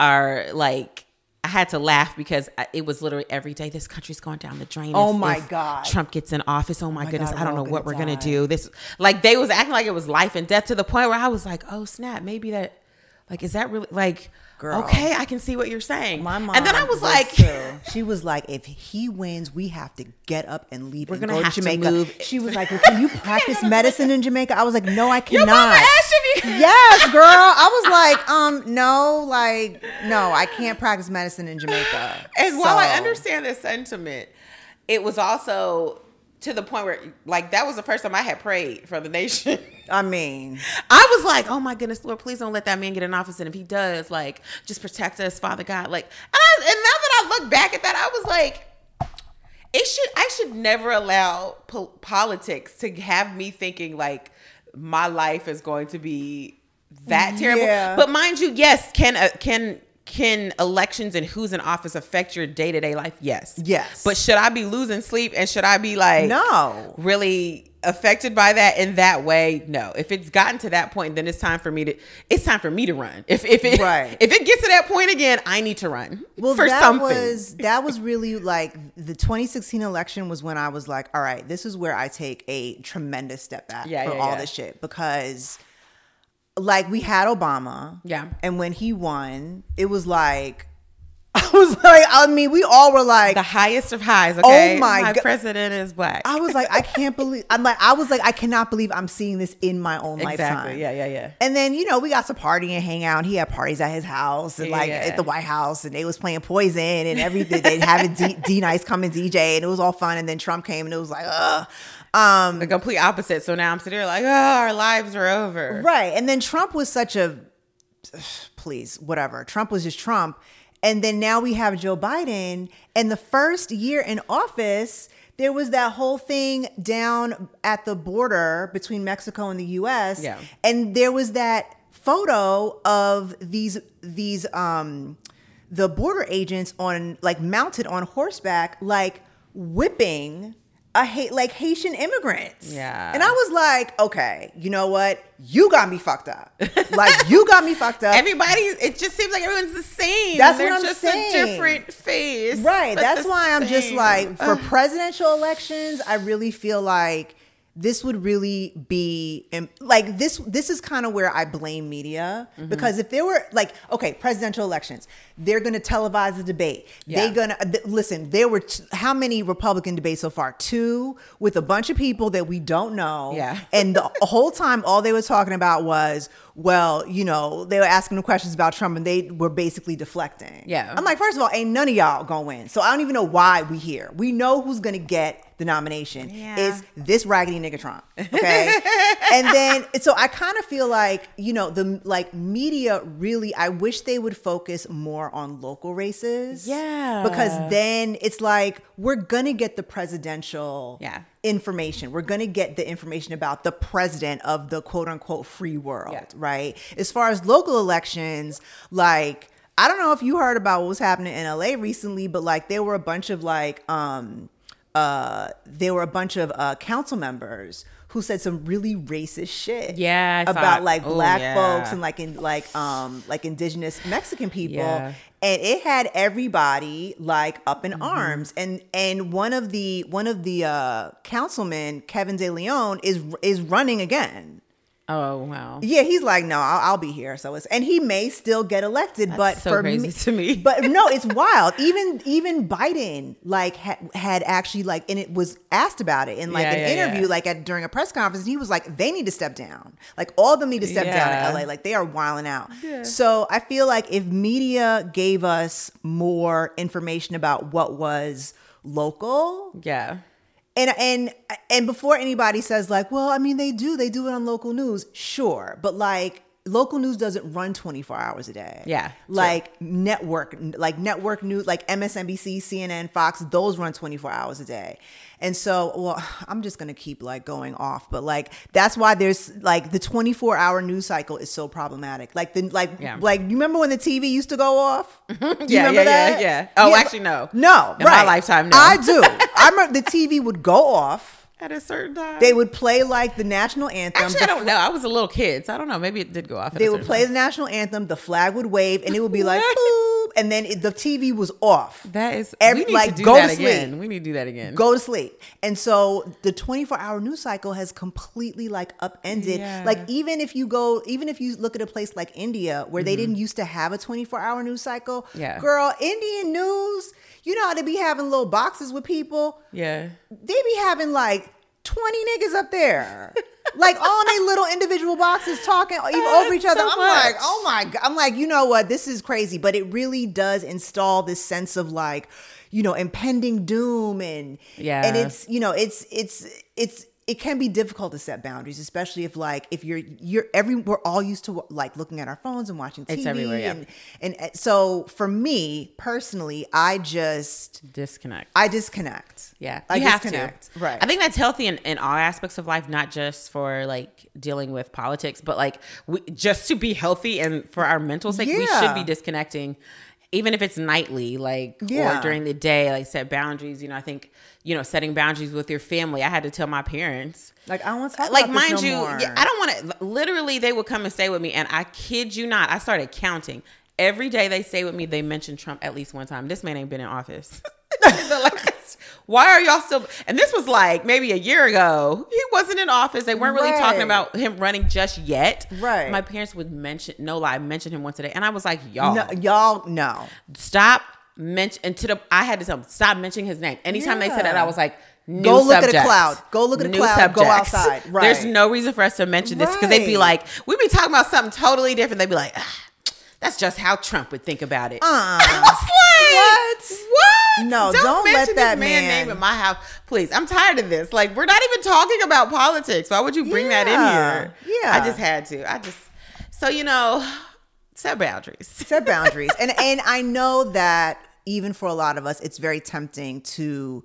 B: are like I had to laugh because it was literally every day this country's going down the drain.
A: Oh my
B: if
A: God.
B: Trump gets in office. Oh my, oh
A: my
B: goodness,
A: God,
B: I don't know what we're
A: gonna
B: gonna do. This like they was acting like it was life and death to the point where I was like, oh snap, maybe that like is that really like
A: Girl.
B: okay? I can see what you're saying.
A: My mom
B: and then I was like,
A: too. she was like, if he wins, we have to get up and leave.
B: We're
A: and
B: gonna
A: go
B: have to
A: Jamaica.
B: move.
A: She was like, well, can you practice medicine in Jamaica? I was like, no, I
B: Your
A: cannot.
B: mama asked if you-
A: yes, girl. I was like, um, no, like, no, I can't practice medicine in Jamaica.
B: And while I understand the sentiment, it was also to the point where, like, that was the first time I had prayed for the nation.
A: I mean,
B: I was like, oh my goodness, Lord, please don't let that man get in office. And if he does, like, just protect us, Father God. Like, and, I, and now that I look back at that, I was like, it should, I should never allow po- politics to have me thinking like my life is going to be that terrible.
A: Yeah.
B: But mind you, yes, can, uh, can, can elections and who's in office affect your day to day life? Yes.
A: Yes.
B: But should I be losing sleep and should I be like,
A: No.
B: really affected by that in that way? No. If it's gotten to that point, then it's time for me to, it's time for me to run. If, if it,
A: Right.
B: if it gets to that point again, I need to run
A: well,
B: for
A: that
B: something.
A: was that was really like the 2016 election was when I was like, all right, this is where I take a tremendous step back
B: Yeah,
A: for
B: yeah,
A: all
B: yeah.
A: this shit because like we had Obama.
B: Yeah.
A: And when he won, it was like I was like, I mean, we all were like
B: the highest of highs. Oh okay.
A: Oh my God.
B: president is black.
A: I was like, I can't believe I'm like, I was like, I cannot believe I'm seeing this in my own
B: exactly.
A: lifetime.
B: Yeah, yeah, yeah.
A: And then, you know, we got to party and hang out. He had parties at his house and
B: Yeah,
A: like
B: yeah.
A: at the White House and they was playing poison and everything. They'd have it D, D Nice come and DJ and it was all fun. And then Trump came and it was like, ugh. Um,
B: The complete opposite. So now I'm sitting here like, oh, our lives are over.
A: Right. And then Trump was such a please, whatever. Trump was just Trump. And then now we have Joe Biden. And the first year in office, there was that whole thing down at the border between Mexico and the US.
B: Yeah.
A: And there was that photo of these these um the border agents on like mounted on horseback, like whipping a hate like Haitian immigrants.
B: Yeah.
A: And I was like, okay, you know what? You got me fucked up. like you got me fucked up.
B: Everybody, it just seems like everyone's the same.
A: That's
B: They're
A: what I'm
B: just
A: saying.
B: a different face.
A: Right. That's why I'm just like, for presidential elections, I really feel like this would really be like this this is kind of where i blame media
B: Mm-hmm.
A: because if there were like okay presidential elections they're gonna televise the debate
B: Yeah.
A: they're gonna th- listen there were t- how many republican debates so far two with a bunch of people that we don't know
B: Yeah.
A: and the whole time all they were talking about was well you know they were asking them questions about trump and they were basically deflecting
B: Yeah.
A: i'm like first of all ain't none of y'all gonna win so i don't even know why we here we know who's gonna get the nomination
B: Yeah.
A: it's this raggedy nigga trump okay and then so i kind of feel like you know the like media really i wish they would focus more on local races
B: Yeah.
A: because then it's like we're gonna get the presidential
B: Yeah.
A: information. We're going to get the information about the president of the quote unquote free world,
B: Yeah.
A: right? As far as local elections, like I don't know if you heard about what was happening in LA recently, but like there were a bunch of like um uh there were a bunch of uh council members who said some really racist shit
B: Yeah, I
A: about like
B: Oh,
A: black
B: yeah.
A: folks and like in like um like indigenous Mexican people
B: Yeah.
A: and it had everybody like up
B: Mm-hmm.
A: in arms and and one of the one of the uh councilmen kevin de leon is is running again
B: Oh wow.
A: yeah he's like no i'll, I'll be here so it's and he may still get elected but
B: so
A: for
B: crazy
A: me,
B: to me.
A: but no it's wild even even biden like ha- had actually like and it was asked about it in like
B: Yeah,
A: an
B: yeah,
A: interview
B: yeah.
A: like at during a press conference he was like they need to step down like all of them need to step down in la like they are wilding out so i feel like if media gave us more information about what was local
B: Yeah.
A: And and and before anybody says like well i mean they do they do it on local news. Sure. But like local news doesn't run 24 hours a day.
B: Yeah, true.
A: Like network, like network news, like MSNBC, CNN, Fox, those run 24 hours a day. And so, well, I'm just going to keep like going off, but like that's why there's like the 24 hour news cycle is so problematic. Like the like
B: Yeah.
A: like you remember when the TV used to go off? Do you
B: Yeah, yeah,
A: remember
B: yeah,
A: that?
B: yeah. Oh,
A: but-
B: actually, no.
A: No,
B: In my
A: right.
B: lifetime, no.
A: I do. I remember the TV would go off.
B: At a certain time.
A: They would play like the national anthem.
B: Actually,
A: the
B: I don't know. I was a little kid, so I don't know. Maybe it did go off. At a
A: they would play
B: time.
A: the national anthem, the flag would wave, and it would be like boop, and then it, the TV was off.
B: That is.
A: Every-
B: we need
A: like,
B: to do
A: go
B: that
A: to sleep.
B: again. We need to do that again.
A: Go to sleep. And so the 24 hour news cycle has completely like upended.
B: Yeah.
A: Like even if you go, even if you look at a place like India where they didn't used to have a 24 hour news cycle,
B: Mm-hmm. Yeah.
A: girl, Indian news, you know how they be having little boxes with people?
B: Yeah.
A: They be having like 20 niggas up there. like all in their little individual boxes talking oh, even over each other.
B: so
A: I'm
B: much.
A: like, oh my god. I'm like, you know what? This is crazy. But it really does install this sense of like, you know, impending doom and
B: Yeah.
A: and it's you know, it's it's it's it can be difficult to set boundaries, especially if like if you're you're every we're all used to like looking at our phones and watching TV
B: It's everywhere, yeah.
A: and, and and so for me personally, I just
B: Disconnect.
A: I disconnect.
B: Yeah,
A: I
B: you have
A: disconnect.
B: to.
A: Right.
B: I think that's healthy in, in all aspects of life, not just for like dealing with politics, but like we, just to be healthy and for our mental sake, we should be disconnecting, even if it's nightly, like
A: Yeah.
B: or during the day. Like set boundaries. You know, I think you know setting boundaries with your family. I had to tell my parents.
A: Like I don't want to
B: like mind
A: no
B: you, yeah, I don't want to. Literally, they would come and stay with me, and I kid you not, I started counting. Every day they stay with me, they mention Trump at least one time. This man ain't been in office. Why are y'all still? And this was like maybe a year ago. He wasn't in office. They weren't really talking about him running just yet.
A: Right.
B: My parents would mention, no lie, mention him once a day, and I was like, y'all,
A: no, y'all no.
B: stop mention. And to the, I had to tell them, stop mentioning his name. Anytime they said that, I was like. New
A: Go look at a cloud. Go look at a
B: New
A: cloud. Go outside. Right.
B: There's no reason for us to mention this because they'd be like, we'd be talking about something totally different. They'd be like, ah, that's just how Trump would think about it.
A: Uh,
B: I was like,
A: what?
B: What?
A: No, don't let
B: mention
A: that
B: this man,
A: man-
B: name in my house, please. I'm tired of this. Like, we're not even talking about politics. Why would you bring that in here?
A: Yeah.
B: I just had to. I just. So you know, set boundaries.
A: set boundaries and and i know that even for a lot of us it's very tempting to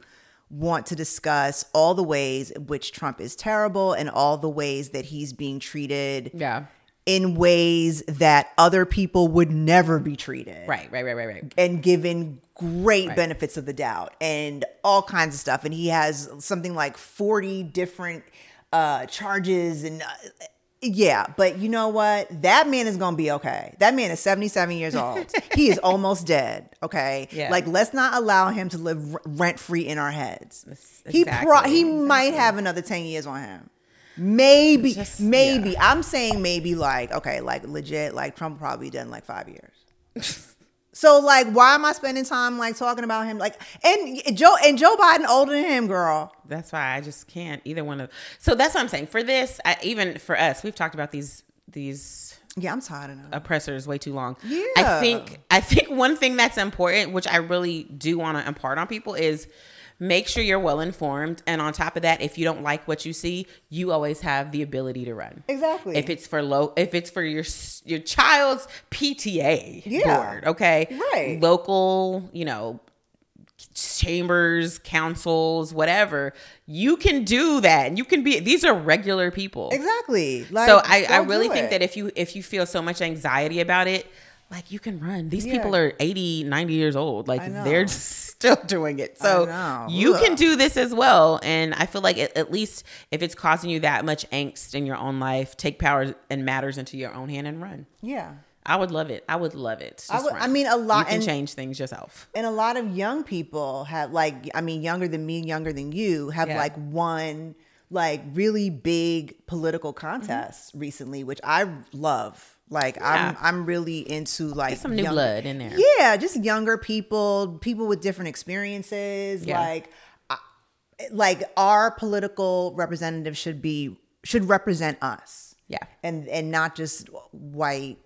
A: want to discuss all the ways in which trump is terrible and all the ways that he's being treated
B: Yeah.
A: In ways that other people would never be treated
B: Right. Right. Right. Right. Right.
A: and given great benefits of the doubt and all kinds of stuff and he has something like 40 different uh charges and uh, yeah but you know what that man is gonna be okay that man is 77 years old he is almost dead okay
B: Yeah.
A: like let's not allow him to live rent free in our heads he
B: exactly,
A: pro- he might have another 10 years on him maybe
B: Just-
A: maybe i'm saying maybe like okay like legit like trump probably done like five years so like, why am I spending time like talking about him? Like, and Joe and Joe Biden older than him, girl.
B: That's why I just can't either one of. So that's what I'm saying. For this, I, even for us, we've talked about these these
A: Yeah, I'm tired of
B: oppressors way too long.
A: Yeah.
B: I think I think one thing that's important, which I really do want to impart on people, is make sure you're well informed. And on top of that, if you don't like what you see, you always have the ability to run.
A: Exactly.
B: If it's for low, if it's for your your child's PTA
A: Yeah.
B: board, okay,
A: Right.
B: Local, you know, chambers, councils, whatever. You can do that, and you can be. These are regular people.
A: Exactly. Like,
B: so I, I really think that if you if you feel so much anxiety about it like you can run these
A: Yeah.
B: people are 80 90 years old like they're still doing it so you
A: Ugh.
B: can do this as well and i feel like at, at least if it's causing you that much angst in your own life take power and matters into your own hand and run
A: yeah.
B: i would love it i would love it
A: I would-. I mean, a lot-
B: you can
A: and-
B: change things yourself
A: And a lot of young people have like, I mean, younger than me, younger than you, have
B: Yeah.
A: like won like really big political
B: Mm-hmm.
A: contests recently, which I love. Like
B: Yeah.
A: I'm, I'm really into like
B: Get some new
A: young-
B: blood in there
A: Yeah, just younger people, people with different experiences.
B: Yeah.
A: Like, I- like our political representative should be should represent us.
B: Yeah.
A: and and not just white.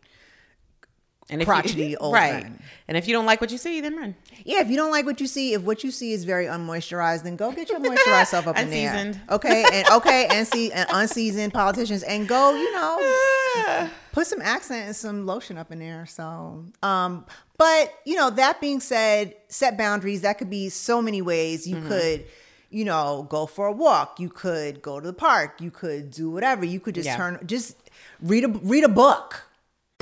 B: And if
A: crotchety
B: you,
A: old
B: right and if you don't like what you see then run
A: Yeah, if you don't like what you see, if what you see is very unmoisturized, then go get your moisturized self up in there.
B: Unseasoned.
A: Okay, and okay, and see and unseasoned politicians, and go, you know, put some accent and some lotion up in there. So, um, but you know, that being said, set boundaries. That could be so many ways. You could, you know, go for a walk. You could go to the park. You could do whatever. You could just
B: Yeah.
A: turn, just read a read a book.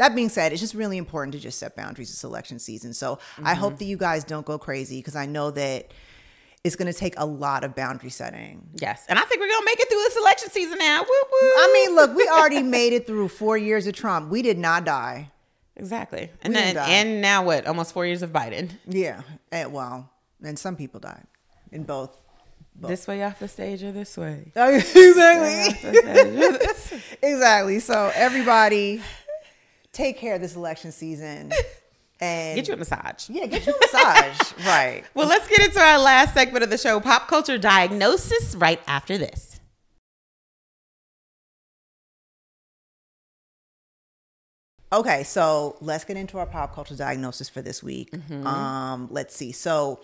A: that being said, it's just really important to just set boundaries this election season. So I
B: Mm-hmm.
A: hope that you guys don't go crazy because I know that it's going to take a lot of boundary setting.
B: Yes. And I think we're going to make it through this election season now. Woo woo.
A: I mean, look, we already made it through four years of Trump. We did not die.
B: exactly. And
A: We
B: then, and now what? Almost four years of Biden.
A: Yeah. And, well, and some people died in both.
B: This way off the stage or this way?
A: exactly. exactly. So everybody, take care of this election season and
B: Get you a massage.
A: Yeah, get you a massage. right.
B: Well, let's get into our last segment of the show, pop culture diagnosis, right after this.
A: Okay, so let's get into our pop culture diagnosis for this week.
B: Mm-hmm.
A: Um, let's see. So,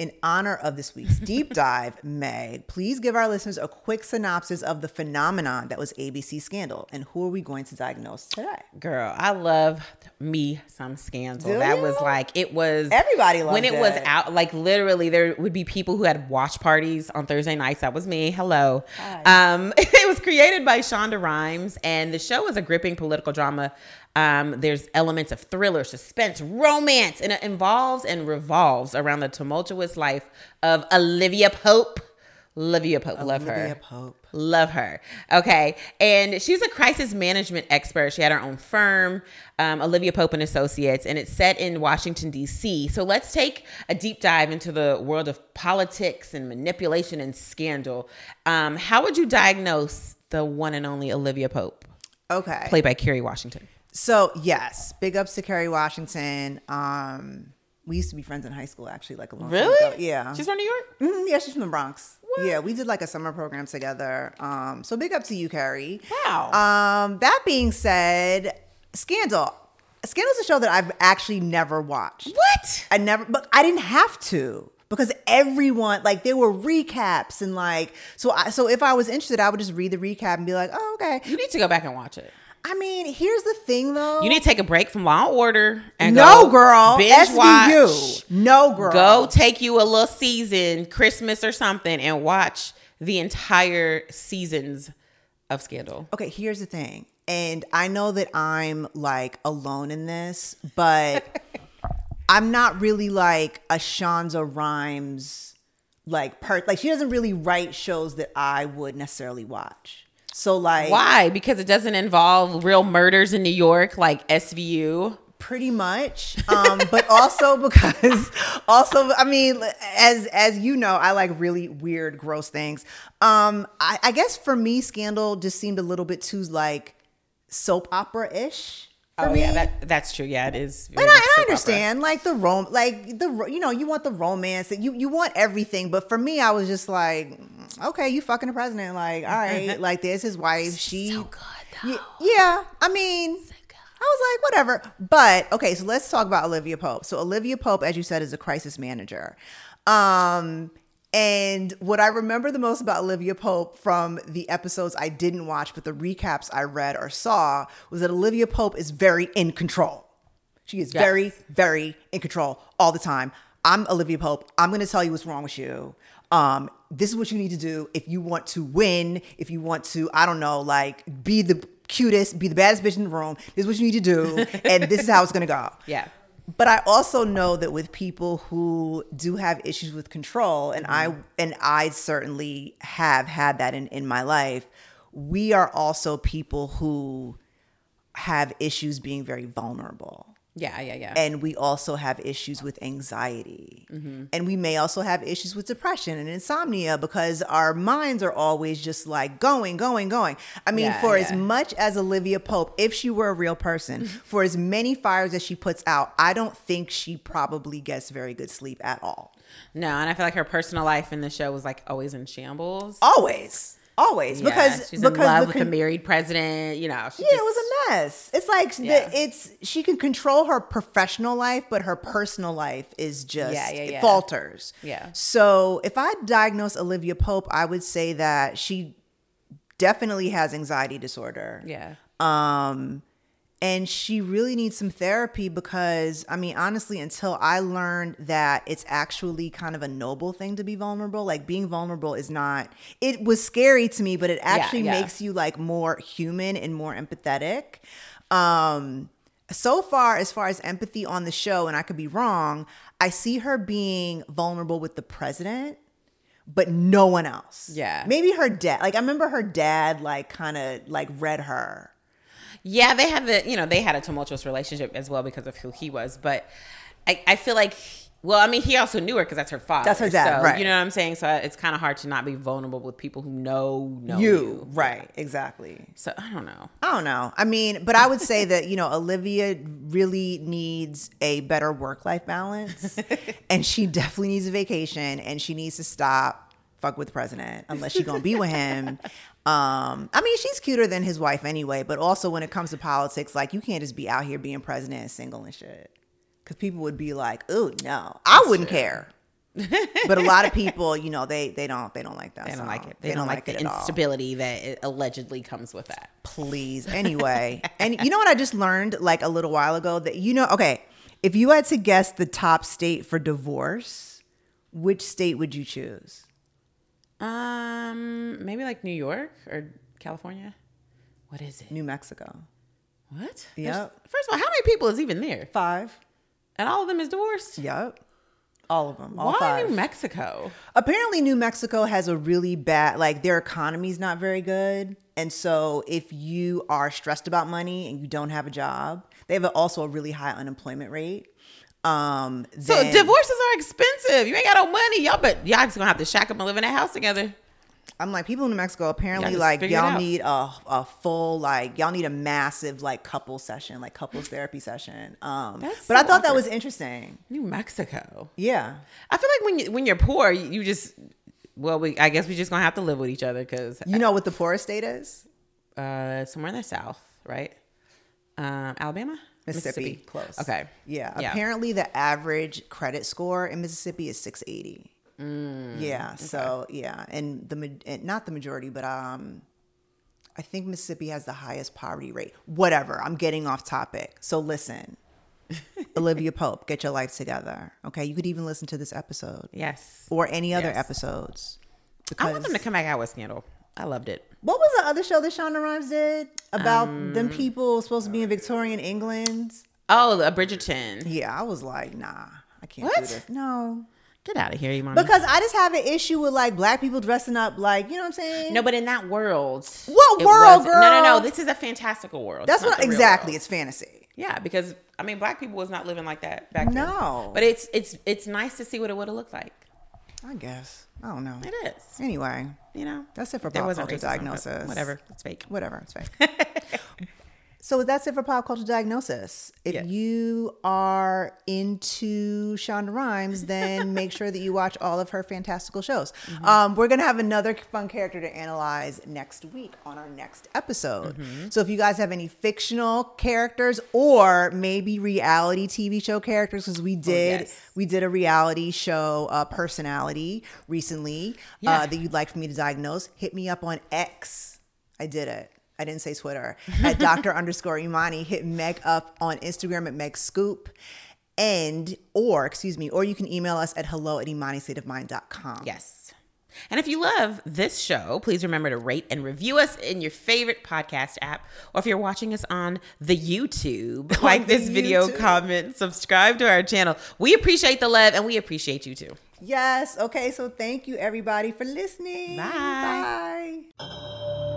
A: in honor of this week's deep dive, Meg, please give our listeners a quick synopsis of the phenomenon that was ABC Scandal, and who are we going to diagnose today?
B: Girl, I love me some scandal.
A: Do
B: that
A: you?
B: was like it was
A: Everybody
B: when
A: loved
B: it was out. Like literally, there would be people who had watch parties on Thursday nights. That was me. Hello. Um, it was created by Shonda Rhimes, and the show was a gripping political drama. Um, there's elements of thriller, suspense, romance, and it involves and revolves around the tumultuous life of Olivia Pope. Olivia Pope, love her.
A: Olivia Pope.
B: Love her. Okay. And she's a crisis management expert. She had her own firm, um, Olivia Pope and Associates, and it's set in Washington, D.C. So let's take a deep dive into the world of politics and manipulation and scandal. Um, how would you diagnose the one and only Olivia Pope,
A: Okay.
B: played by Kerry Washington?
A: So yes, big ups to Kerry Washington. Um, we used to be friends in high school, actually, like a long time ago. Yeah,
B: She's from New York?
A: Mhm, yeah, she's from the Bronx. Yeah, we did like a summer program together. Um, so big up to you, Kerry.
B: Wow.
A: Um, that being said, Scandal. Scandal's a show that I've actually never watched.
B: What?
A: I never, but I didn't have to because everyone like there were recaps and like so. I so if I was interested, I would just read the recap and be like, oh okay.
B: You need to go back and watch it.
A: I mean, here's the thing though.
B: You need to take a break from Law and Order and
A: no
B: go
A: girl,
B: binge
A: SVU.
B: watch.
A: No girl,
B: Go take you a little season, Christmas or something, and watch the entire seasons of Scandal.
A: Okay, here's the thing. And I know that I'm like alone in this, but I'm not really like a Shonda Rhimes like per like she doesn't really write shows that I would necessarily watch. So like
B: Why? Because it doesn't involve real murders in New York like SVU.
A: pretty much um but also because also i mean as as you know i like really weird gross things um i, I guess for me scandal just seemed a little bit too like soap opera-ish for
B: Oh
A: me.
B: yeah, that that's true. Yeah, it is.
A: and I, I
B: soap opera.
A: understand like the rom like the you know you want the romance you you want everything but for me i was just like mm, okay you fucking the president like all right like there's his wife she
B: So good
A: yeah, yeah, I mean, I was like, whatever. But okay, so let's talk about Olivia Pope. So Olivia Pope, as you said, is a crisis manager. Um, and what I remember the most about Olivia Pope from the episodes I didn't watch, but the recaps I read or saw, was that Olivia Pope is very in control. She is
B: Yes.
A: very, very in control all the time. I'm Olivia Pope. I'm going to tell you what's wrong with you. Um, this is what you need to do if you want to win. If you want to, I don't know, like be the cutest, be the baddest bitch in the room. This is what you need to do, and this is how it's going to go.
B: Yeah.
A: But I also know that with people who do have issues with control, and I mm-hmm. and I certainly have had that in, in my life, we are also people who have issues being very vulnerable.
B: Yeah, yeah, yeah.
A: and we also have issues with anxiety
B: Mm-hmm.
A: and we may also have issues with depression and insomnia because our minds are always just like going going going i mean
B: Yeah,
A: for as much as olivia pope if she were a real person for as many fires as she puts out i don't think she probably gets very good sleep at all
B: no, and I feel like her personal life in the show was like always in shambles.
A: always always
B: Yeah,
A: because
B: she's
A: because
B: in love
A: the
B: with
A: con-
B: a married president. You know,
A: Yeah, it was a mess. It's like the- it's she can control her professional life, but her personal life is just
B: Yeah, yeah,
A: it
B: yeah.
A: falters.
B: Yeah.
A: So if I diagnose Olivia Pope, I would say that she definitely has anxiety disorder.
B: yeah.
A: Um and she really needs some therapy because I mean honestly until I learned that it's actually kind of a noble thing to be vulnerable like being vulnerable is not it was scary to me but it actually
B: yeah.
A: makes you like more human and more empathetic um so far as far as empathy on the show and I could be wrong I see her being vulnerable with the president but no one else
B: Yeah.
A: maybe her dad like I remember her dad like kind of like read her
B: Yeah, they have the you know they had a tumultuous relationship as well because of who he was, but I, I feel like well, I mean, he also knew her because that's her father.
A: That's her dad,
B: so,
A: right.
B: You know what I'm saying? So uh, it's kind of hard to not be vulnerable with people who know know
A: you,
B: you.
A: right exactly
B: So I don't know.
A: I don't know. I mean, but I would say that, you know, Olivia really needs a better work life balance. and she definitely needs a vacation and she needs to stop fuck with the president unless she's gonna be with him. Um, I mean, she's cuter than his wife anyway, but also when it comes to politics, like you can't just be out here being president and single and shit. Cause people would be like, oh no, I wouldn't care. but a lot of people, you know, they they don't they don't like that.
B: They don't
A: song.
B: like it. They, don't, like, the
A: it at all
B: instability that it allegedly comes with that.
A: please anyway and you know what i just learned like a little while ago that you know okay if you had to guess the top state for divorce which state would you choose
B: Um, maybe like New York or California. What is it?
A: new mexico
B: What?
A: Yep.
B: There's- First of all, how many people is even there?
A: five
B: And all of them is divorced.
A: yep all of them all
B: Why
A: five
B: New Mexico?
A: apparently new mexico has a really bad like their economy's not very good and so if you are stressed about money and you don't have a job they have also a really high unemployment rate um
B: So
A: then-
B: divorces are expensive. You ain't got no money, y'all. But y'all just gonna have to shack up and live in a house together.
A: I'm like, people in New Mexico apparently
B: just
A: like y'all need a, a full like y'all need a massive like couple session, like couples therapy session. Um,
B: That's
A: but I
B: so
A: thought that was interesting.
B: New Mexico.
A: Yeah,
B: I feel like when you when you're poor, you, you just well, we I guess we just gonna have to live with each other because
A: you know what the poorest state is?
B: uh, somewhere in the south, right? Um, Alabama,
A: Mississippi. Close.
B: Okay.
A: Yeah.
B: Yeah.
A: Apparently, the average credit score in Mississippi is 680.
B: Mm,
A: yeah. So yeah, and the and not the majority, but um, I think Mississippi has the highest poverty rate. Whatever. I'm getting off topic. So listen. Olivia Pope, get your life together. Okay, you could even listen to this episode
B: Yes.
A: or any other
B: Yes.
A: episodes.
B: I want them to come back out with Scandal. I loved it.
A: What was the other show that Shonda Rhimes did about
B: Um,
A: them people supposed to be in Victorian England?
B: Oh, the Bridgerton.
A: Yeah, I was like, nah, I can't
B: What?
A: do this. No,
B: Get out of here, Imani.
A: because I just have an issue with like black people dressing up like you know what I'm saying.
B: no, but in that world,
A: What world,
B: was- No, no, no. This is a fantastical world.
A: that's
B: It's not
A: what exactly. It's fantasy.
B: Yeah, because I mean, black people was not living like that back then.
A: No.
B: but it's it's it's nice to see what it would have looked like.
A: I guess I don't know.
B: It is.
A: Anyway,
B: You know,
A: That's it for pop culture diagnosis.
B: Whatever, it's fake.
A: whatever, it's fake. so that's it for pop culture diagnosis. If
B: Yes.
A: you are into Shonda Rhimes, then make sure that you watch all of her fantastical shows.
B: Mm-hmm.
A: Um, we're gonna have another fun character to analyze next week on our next episode.
B: Mm-hmm.
A: So if you guys have any fictional characters or maybe reality TV show characters, because we did
B: Oh, yes.
A: we did a reality show uh, personality recently
B: Yeah.
A: uh, that you'd like for me to diagnose, hit me up on X. I did it. I didn't say Twitter at Dr. underscore Imani. Hit Meg up on Instagram at Meg Scoop. And, or, excuse me, or you can email us at hello at imanistateofmind.com.
B: Yes. And if you love this show, please remember to rate and review us in your favorite podcast app. Or if you're watching us on the YouTube, like
A: the
B: this video, comment, subscribe to our channel. We appreciate the love and we appreciate you too.
A: Yes. Okay. So thank you everybody for listening. Bye.
B: Bye.